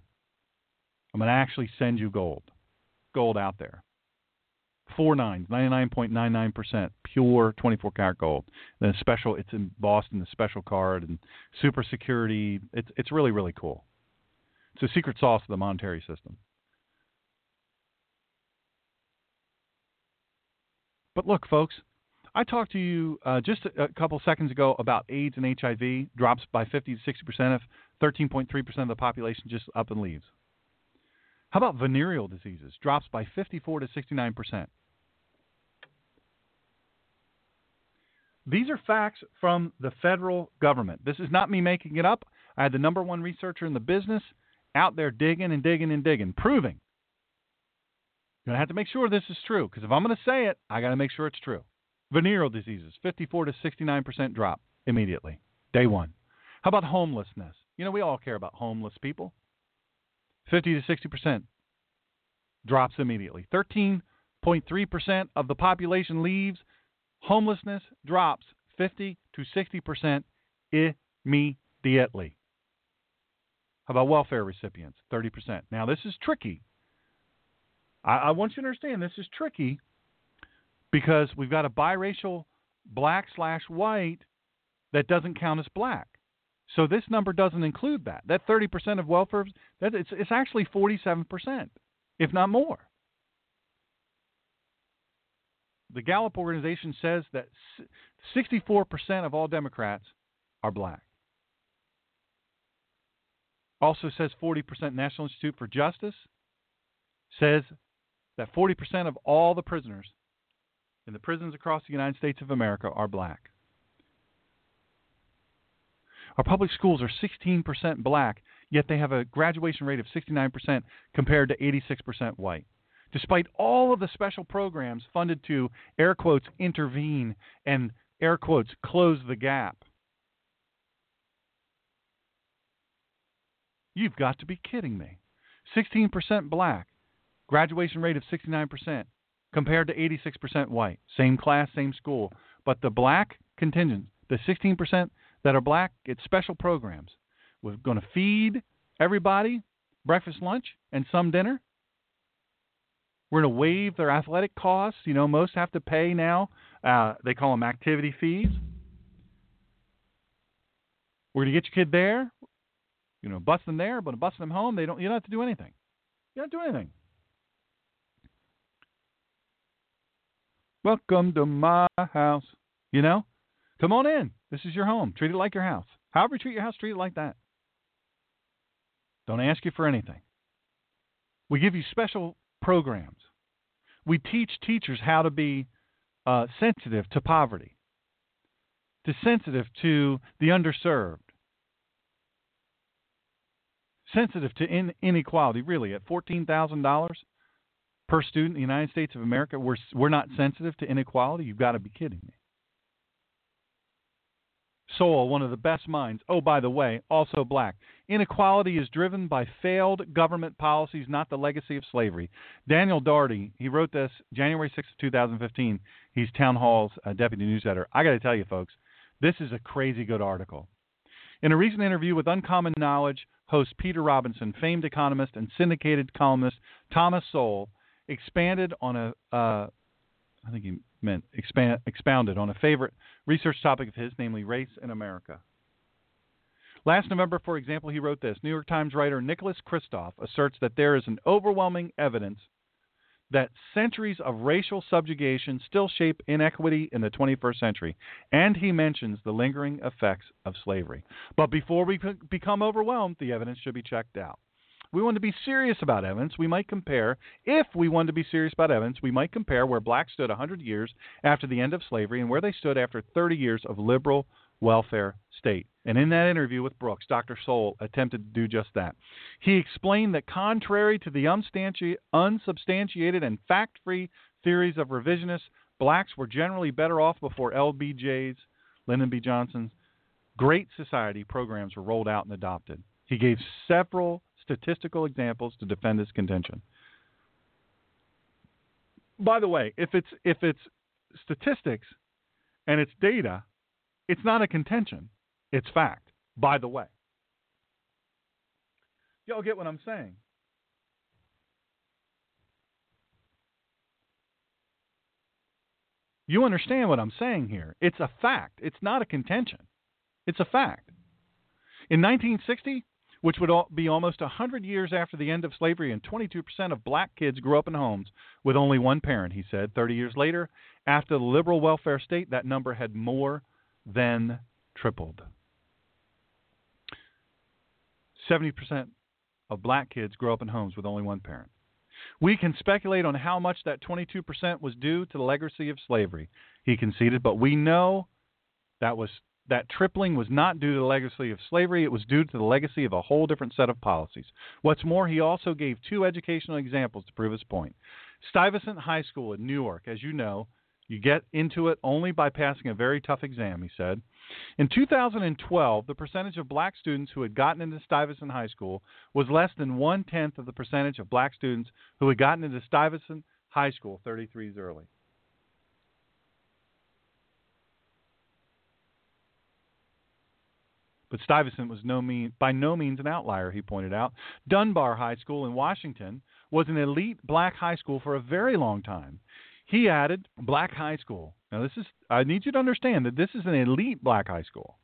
I'm going to actually send you gold gold out there. Four nines, 99.99% pure 24 karat gold. Then special, it's embossed in the special card and super security. It's it's really really cool. It's a secret sauce of the monetary system. But look, folks, I talked to you uh, just a, a, couple seconds ago about AIDS and HIV drops by 50 to 60 percent if 13.3 percent of the population just up and leaves. How about venereal diseases? Drops by 54 to 69 percent. These are facts from the federal government. This is not me making it up. I had the number one researcher in the business out there digging and digging and digging, proving. You're going to have to make sure this is true because if I'm going to say it, I got to make sure it's true. Venereal diseases, 54 to 69% drop immediately, day one. How about homelessness? You know, we all care about homeless people. 50 to 60 percent drops immediately. 13.3 percent of the population leaves. Homelessness drops 50 to 60 percent immediately. How about welfare recipients? 30 percent. Now this is tricky. I, I want you to understand this is tricky because we've got a biracial black slash white that doesn't count as black. So this number doesn't include that. That 30% of welfare, that it's, it's actually 47%, if not more. The Gallup organization says that 64% of all Democrats are black. Also says 40% National Institute for Justice says that 40% of all the prisoners in the prisons across the United States of America are black. Our public schools are 16% black, yet they have a graduation rate of 69% compared to 86% white. Despite all of the special programs funded to, air quotes, intervene and, air quotes, close the gap. You've got to be kidding me. 16% black, graduation rate of 69%, compared to 86% white. Same class, same school. But the black contingent, the 16% that are black, get special programs. We're going to feed everybody breakfast, lunch, and some dinner. We're going to waive their athletic costs. You know, most have to pay now. Uh, they call them activity fees. We're going to get your kid there. You know, bus them there, but bus them home. They don't. You don't have to do anything. You don't do anything. Welcome to my house. You know, come on in. This is your home. Treat it like your house. However you treat your house, treat it like that. Don't ask you for anything. We give you special programs. We teach teachers how to be uh, sensitive to poverty, to sensitive to the underserved, sensitive to in- inequality. Really, at fourteen thousand dollars per student in the United States of America, we're we're not sensitive to inequality. You've got to be kidding me. Sowell, one of the best minds. Oh, by the way, also black. Inequality is driven by failed government policies, not the legacy of slavery. Daniel Doherty, he wrote this January 6, 2015. He's Townhall's uh, deputy news editor. I got to tell you, folks, this is a crazy good article. In a recent interview with Uncommon Knowledge host Peter Robinson, famed economist and syndicated columnist Thomas Sowell expanded on a, uh, I think he meant expand, expounded on a favorite research topic of his, namely race in America. Last November, for example, he wrote this New York Times writer Nicholas Kristof asserts that there is an overwhelming evidence that centuries of racial subjugation still shape inequity in the 21st century, and he mentions the lingering effects of slavery. But before we become overwhelmed, the evidence should be checked out. We want to be serious about evidence. We might compare, if we want to be serious about evidence, we might compare where blacks stood 100 years after the end of slavery and where they stood after 30 years of liberal welfare state. And in that interview with Brooks, Dr. Sowell attempted to do just that. He explained that contrary to the unsubstantiated and fact free theories of revisionists, blacks were generally better off before LBJ's, Lyndon B. Johnson's Great Society programs were rolled out and adopted. He gave several statistical examples to defend his contention. By the way, if it's if it's statistics and it's data, it's not a contention. It's fact. By the way. Y'all get what I'm saying? You understand what I'm saying here. It's a fact. It's not a contention. It's a fact. In 1960, which would be almost 100 years after the end of slavery, and 22% of black kids grew up in homes with only one parent, he said. 30 years later, after the liberal welfare state, that number had more than tripled. 70% of black kids grow up in homes with only one parent. We can speculate on how much that 22% was due to the legacy of slavery, he conceded, but we know that was that tripling was not due to the legacy of slavery, it was due to the legacy of a whole different set of policies. What's more, he also gave two educational examples to prove his point. Stuyvesant High School in New York, as you know, you get into it only by passing a very tough exam, he said. In 2012, the percentage of black students who had gotten into Stuyvesant High School was less than one tenth of the percentage of black students who had gotten into Stuyvesant High School 33 years early. But Stuyvesant was no mean, by no means an outlier, he pointed out. Dunbar High School in Washington was an elite black high school for a very long time. He added black high school. Now this is I need you to understand that this is an elite black high school.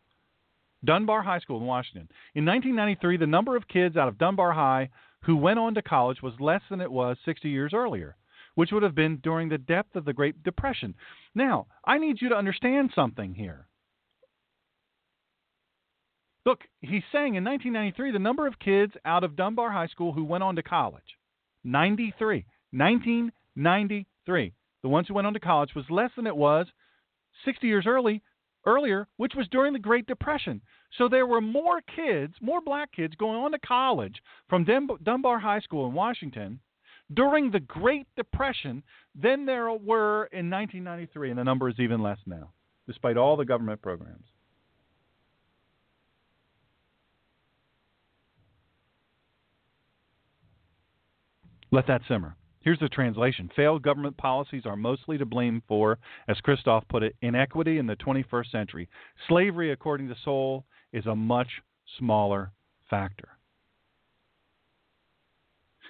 Dunbar High School in Washington. In 1993, the number of kids out of Dunbar High who went on to college was less than it was 60 years earlier, which would have been during the depth of the Great Depression. Now, I need you to understand something here. Look, he's saying in 1993 the number of kids out of Dunbar High School who went on to college, 93, 1993, the ones who went on to college was less than it was 60 years early, earlier, which was during the Great Depression. So there were more kids, more black kids going on to college from Dunbar High School in Washington during the Great Depression than there were in 1993, and the number is even less now, despite all the government programs. Let that simmer. Here's the translation Failed government policies are mostly to blame for, as Kristof put it, inequity in the 21st century. Slavery, according to Sowell, is a much smaller factor.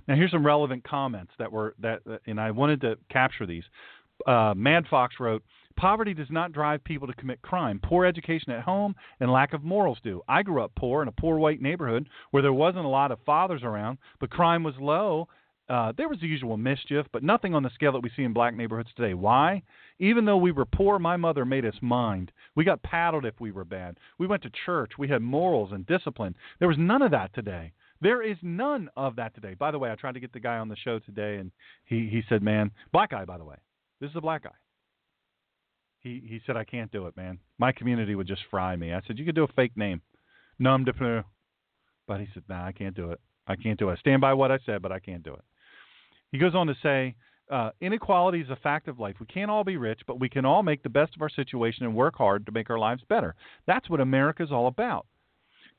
Now, here's some relevant comments that were that, and I wanted to capture these. Uh, Mad Fox wrote, Poverty does not drive people to commit crime. Poor education at home and lack of morals do. I grew up poor in a poor white neighborhood where there wasn't a lot of fathers around, but crime was low. Uh, there was the usual mischief, but nothing on the scale that we see in black neighborhoods today. Why? Even though we were poor, my mother made us mind. We got paddled if we were bad. We went to church. We had morals and discipline. There was none of that today. There is none of that today. By the way, I tried to get the guy on the show today, and he, he said, man, black guy, by the way. This is a black guy. He he said I can't do it, man. My community would just fry me. I said you could do a fake name, Num de Pneu, but he said nah, I can't do it. I can't do it. I stand by what I said, but I can't do it. He goes on to say. Uh, inequality is a fact of life. We can't all be rich, but we can all make the best of our situation and work hard to make our lives better. That's what America's all about.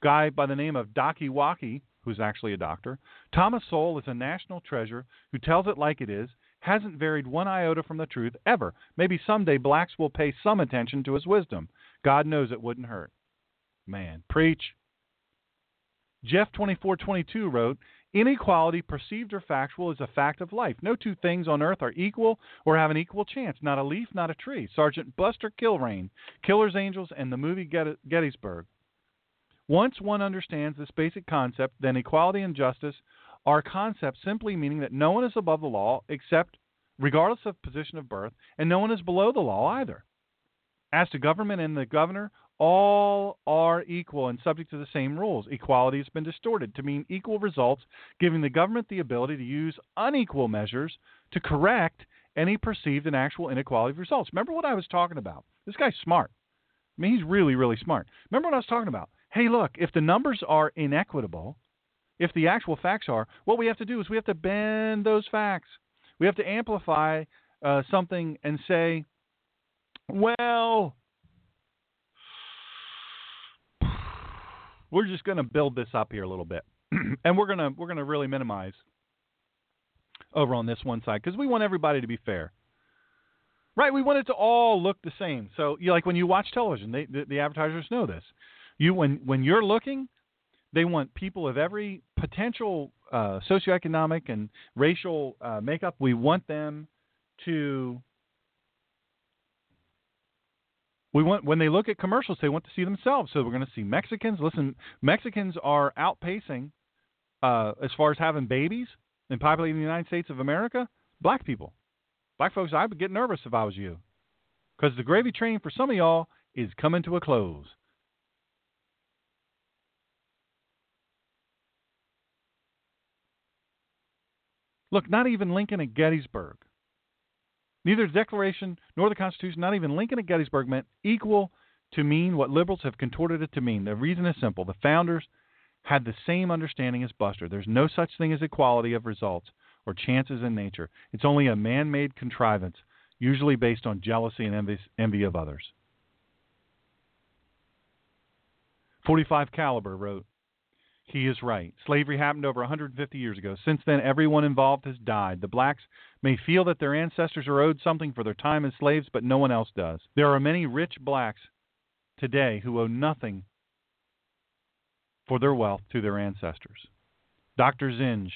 Guy by the name of Daki Waki, who's actually a doctor, Thomas Sowell is a national treasure who tells it like it is hasn't varied one iota from the truth ever. Maybe someday blacks will pay some attention to his wisdom. God knows it wouldn't hurt. Man, preach. Jeff 2422 wrote, Inequality, perceived or factual, is a fact of life. No two things on earth are equal or have an equal chance. Not a leaf, not a tree. Sergeant Buster Kilrain, Killer's Angels, and the movie Gettysburg. Once one understands this basic concept, then equality and justice are concepts simply meaning that no one is above the law except regardless of position of birth, and no one is below the law either. As to government and the governor, all are equal and subject to the same rules. Equality has been distorted to mean equal results, giving the government the ability to use unequal measures to correct any perceived and actual inequality of results. Remember what I was talking about? This guy's smart. I mean, he's really, really smart. Remember what I was talking about? Hey, look, if the numbers are inequitable, if the actual facts are, what we have to do is we have to bend those facts. We have to amplify uh, something and say, well, we're just going to build this up here a little bit, *clears throat* and we're going to we're to really minimize over on this one side because we want everybody to be fair. Right, we want it to all look the same. So, you like when you watch television, they, the, the advertisers know this. You when when you're looking, they want people of every potential uh, socioeconomic and racial uh, makeup. We want them to. We want when they look at commercials, they want to see themselves. So we're going to see Mexicans. Listen, Mexicans are outpacing uh, as far as having babies and populating the United States of America. Black people, black folks, I would get nervous if I was you, because the gravy train for some of y'all is coming to a close. Look, not even Lincoln at Gettysburg. Neither the Declaration nor the Constitution, not even Lincoln at Gettysburg, meant equal to mean what liberals have contorted it to mean. The reason is simple. The founders had the same understanding as Buster. There's no such thing as equality of results or chances in nature. It's only a man made contrivance, usually based on jealousy and envy, of others. 45 Caliber wrote he is right. Slavery happened over 150 years ago. Since then, everyone involved has died. The blacks may feel that their ancestors are owed something for their time as slaves, but no one else does. There are many rich blacks today who owe nothing for their wealth to their ancestors. Dr. Zinj,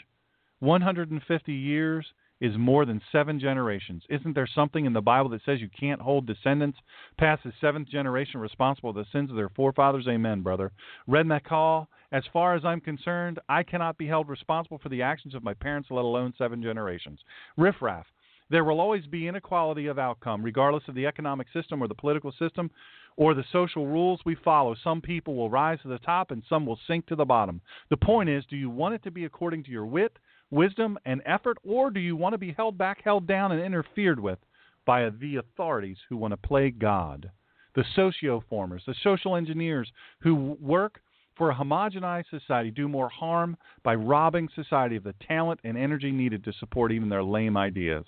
150 years is more than seven generations. Isn't there something in the Bible that says you can't hold descendants past the seventh generation responsible for the sins of their forefathers? Amen, brother. Red McCall, as far as I'm concerned, I cannot be held responsible for the actions of my parents, let alone seven generations. Riffraff. There will always be inequality of outcome, regardless of the economic system or the political system or the social rules we follow. Some people will rise to the top and some will sink to the bottom. The point is do you want it to be according to your wit, wisdom, and effort, or do you want to be held back, held down, and interfered with by the authorities who want to play God? The socioformers, the social engineers who work for a homogenized society do more harm by robbing society of the talent and energy needed to support even their lame ideas.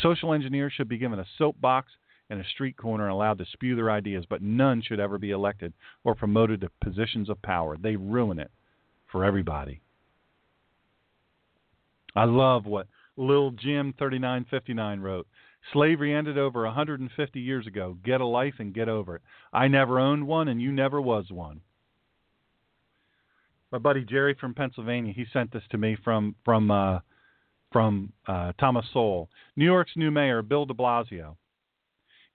Social engineers should be given a soapbox and a street corner and allowed to spew their ideas, but none should ever be elected or promoted to positions of power. They ruin it for everybody. I love what Lil Jim 3959 wrote, Slavery ended over 150 years ago. Get a life and get over it. I never owned one, and you never was one. My buddy Jerry from Pennsylvania, he sent this to me from from uh, from uh, Thomas Sowell. New York's new mayor, Bill de Blasio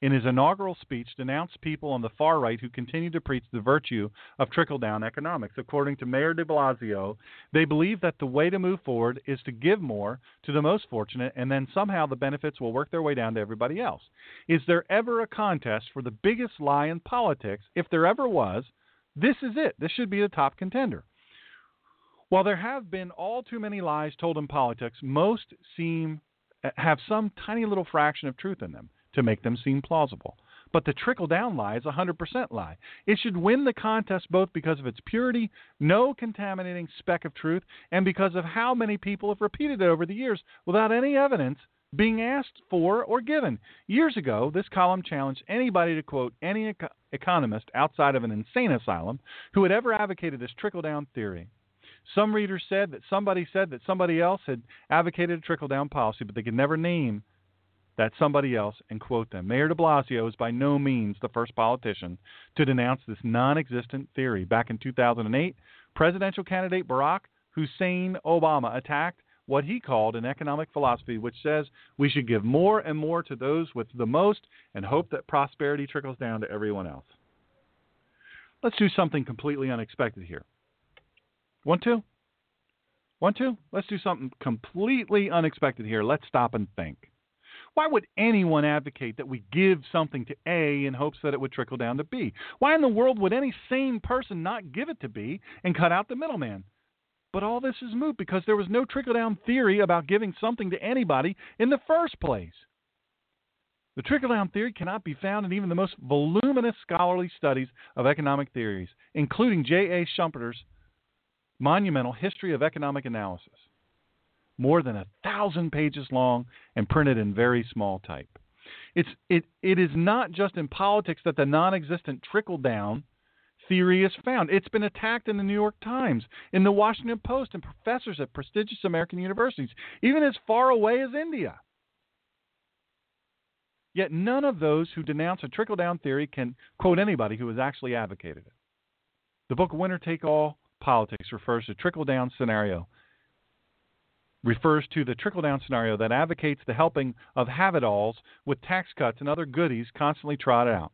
in his inaugural speech, denounced people on the far right who continue to preach the virtue of trickle down economics. According to Mayor de Blasio, they believe that the way to move forward is to give more to the most fortunate, and then somehow the benefits will work their way down to everybody else. Is there ever a contest for the biggest lie in politics? If there ever was, this is it. This should be the top contender. While there have been all too many lies told in politics, most seem have some tiny little fraction of truth in them to make them seem plausible. But the trickle down lie is a 100% lie. It should win the contest both because of its purity, no contaminating speck of truth, and because of how many people have repeated it over the years without any evidence being asked for or given. Years ago, this column challenged anybody to quote any eco- economist outside of an insane asylum who had ever advocated this trickle down theory. Some readers said that somebody said that somebody else had advocated a trickle down policy, but they could never name that somebody else and quote them. Mayor de Blasio is by no means the first politician to denounce this non existent theory. Back in 2008, presidential candidate Barack Hussein Obama attacked what he called an economic philosophy which says we should give more and more to those with the most and hope that prosperity trickles down to everyone else. Let's do something completely unexpected here. Want to? Want to? Let's do something completely unexpected here. Let's stop and think. Why would anyone advocate that we give something to A in hopes that it would trickle down to B? Why in the world would any sane person not give it to B and cut out the middleman? But all this is moot because there was no trickle down theory about giving something to anybody in the first place. The trickle down theory cannot be found in even the most voluminous scholarly studies of economic theories, including J.A. Schumpeter's monumental History of Economic Analysis more than a thousand pages long and printed in very small type. It's, it, it is not just in politics that the non existent trickle down theory is found. It's been attacked in the New York Times, in the Washington Post, and professors at prestigious American universities, even as far away as India. Yet none of those who denounce a trickle down theory can quote anybody who has actually advocated it. The book Winner Take All Politics refers to trickle down scenario refers to the trickle down scenario that advocates the helping of have it alls with tax cuts and other goodies constantly trotted out.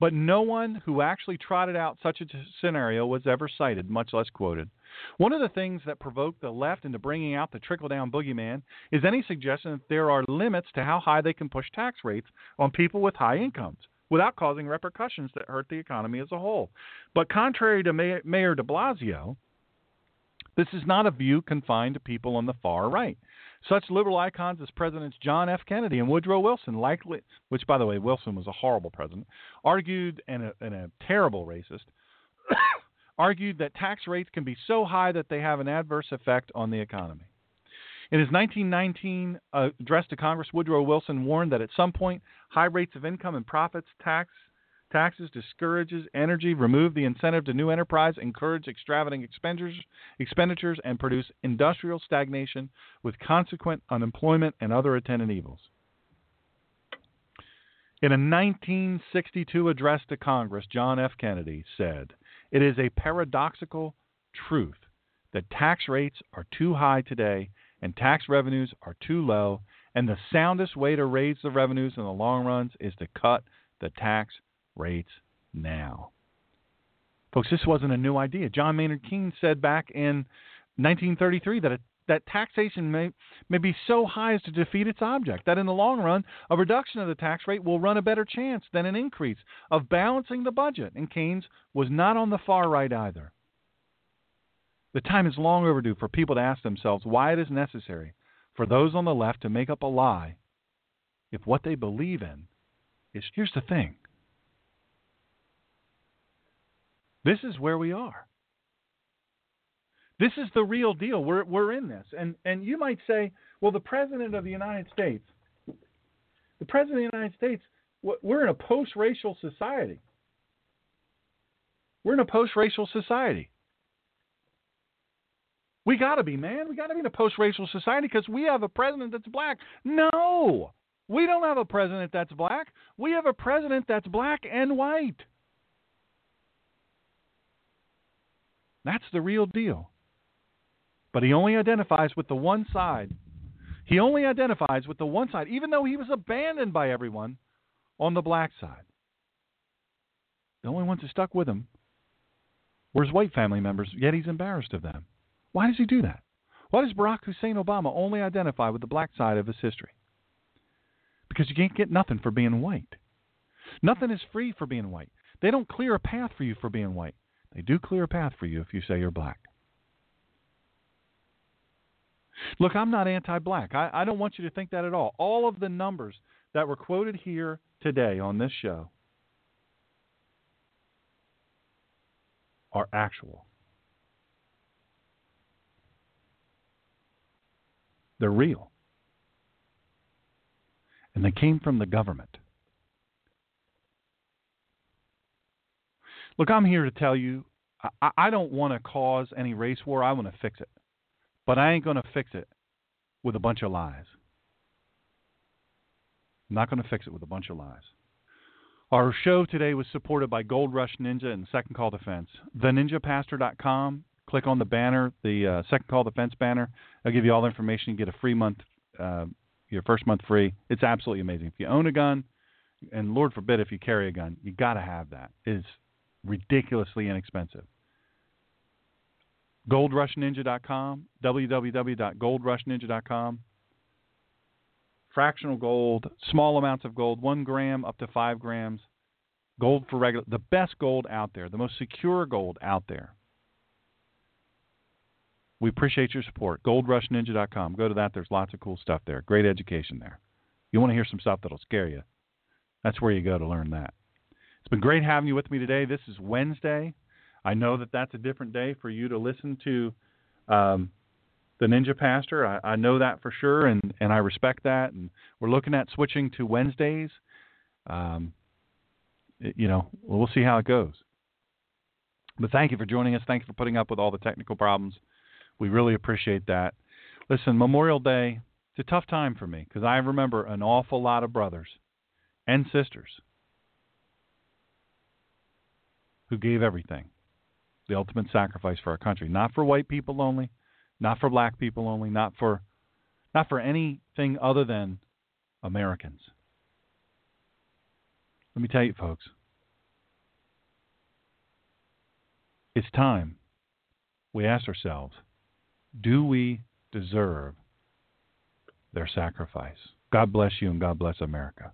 But no one who actually trotted out such a scenario was ever cited, much less quoted. One of the things that provoked the left into bringing out the trickle down boogeyman is any suggestion that there are limits to how high they can push tax rates on people with high incomes without causing repercussions that hurt the economy as a whole. But contrary to Mayor de Blasio, this is not a view confined to people on the far right. Such liberal icons as Presidents John F. Kennedy and Woodrow Wilson, likely, which, by the way, Wilson was a horrible president, argued, and a, and a terrible racist, *coughs* argued that tax rates can be so high that they have an adverse effect on the economy. In his 1919 uh, address to Congress, Woodrow Wilson warned that at some point, high rates of income and profits tax taxes discourages energy, remove the incentive to new enterprise, encourage extravagant expenditures, expenditures, and produce industrial stagnation with consequent unemployment and other attendant evils. In a 1962 address to Congress, John F. Kennedy said, It is a paradoxical truth that tax rates are too high today and tax revenues are too low, and the soundest way to raise the revenues in the long runs is to cut the tax rates now. Folks, this wasn't a new idea. John Maynard Keynes said back in 1933 that a, that taxation may, may be so high as to defeat its object, that in the long run, a reduction of the tax rate will run a better chance than an increase of balancing the budget. And Keynes was not on the far right either. The time is long overdue for people to ask themselves why it is necessary for those on the left to make up a lie if what they believe in is here's the thing This is where we are. This is the real deal. We're we're in this. And and you might say, well, the president of the United States, the president of the United States, we're in a post-racial society. We're in a post-racial society. We got to be, man. We got to be in a post-racial society because we have a president that's black. No, we don't have a president that's black. We have a president that's black and white. That's the real deal. But he only identifies with the one side. He only identifies with the one side, even though he was abandoned by everyone on the black side. The only ones who stuck with him were his white family members, yet he's embarrassed of them. Why does he do that? Why does Barack Hussein Obama only identify with the black side of his history? Because you can't get nothing for being white. Nothing is free for being white. They don't clear a path for you for being white. They do clear a path for you if you say you're black. Look, I'm not anti black. I, I don't want you to think that at all. All of the numbers that were quoted here today on this show are actual. They're real. And they came from the government. Look, I'm here to tell you I, I don't want to cause any race war. I want to fix it. But I ain't going to fix it with a bunch of lies. I'm not going to fix it with a bunch of lies. Our show today was supported by Gold Rush Ninja and Second Call Defense. TheNinjaPastor.com. Click on the banner, the uh, Second Call Defense banner. I'll give you all the information. You get a free month, uh, your first month free. It's absolutely amazing. If you own a gun, and Lord forbid if you carry a gun, you got to have that. It's ridiculously inexpensive. GoldRushNinja.com, www.goldrushninja.com. Fractional gold, small amounts of gold, one gram up to five grams. Gold for regular, the best gold out there, the most secure gold out there. We appreciate your support. GoldRushNinja.com. Go to that. There's lots of cool stuff there. Great education there. You want to hear some stuff that'll scare you. That's where you go to learn that. It's been great having you with me today. This is Wednesday. I know that that's a different day for you to listen to um, the Ninja Pastor. I, I, know that for sure, and, and I respect that. And we're looking at switching to Wednesdays. Um, it, you know, we'll see how it goes. But thank you for joining us. Thank you for putting up with all the technical problems. We really appreciate that. Listen, Memorial Day, it's a tough time for me because I remember an awful lot of brothers and sisters who gave everything the ultimate sacrifice for our country, not for white people only, not for black people only, not for not for anything other than Americans. Let me tell you, folks, it's time we ask ourselves do we deserve their sacrifice? God bless you and God bless America.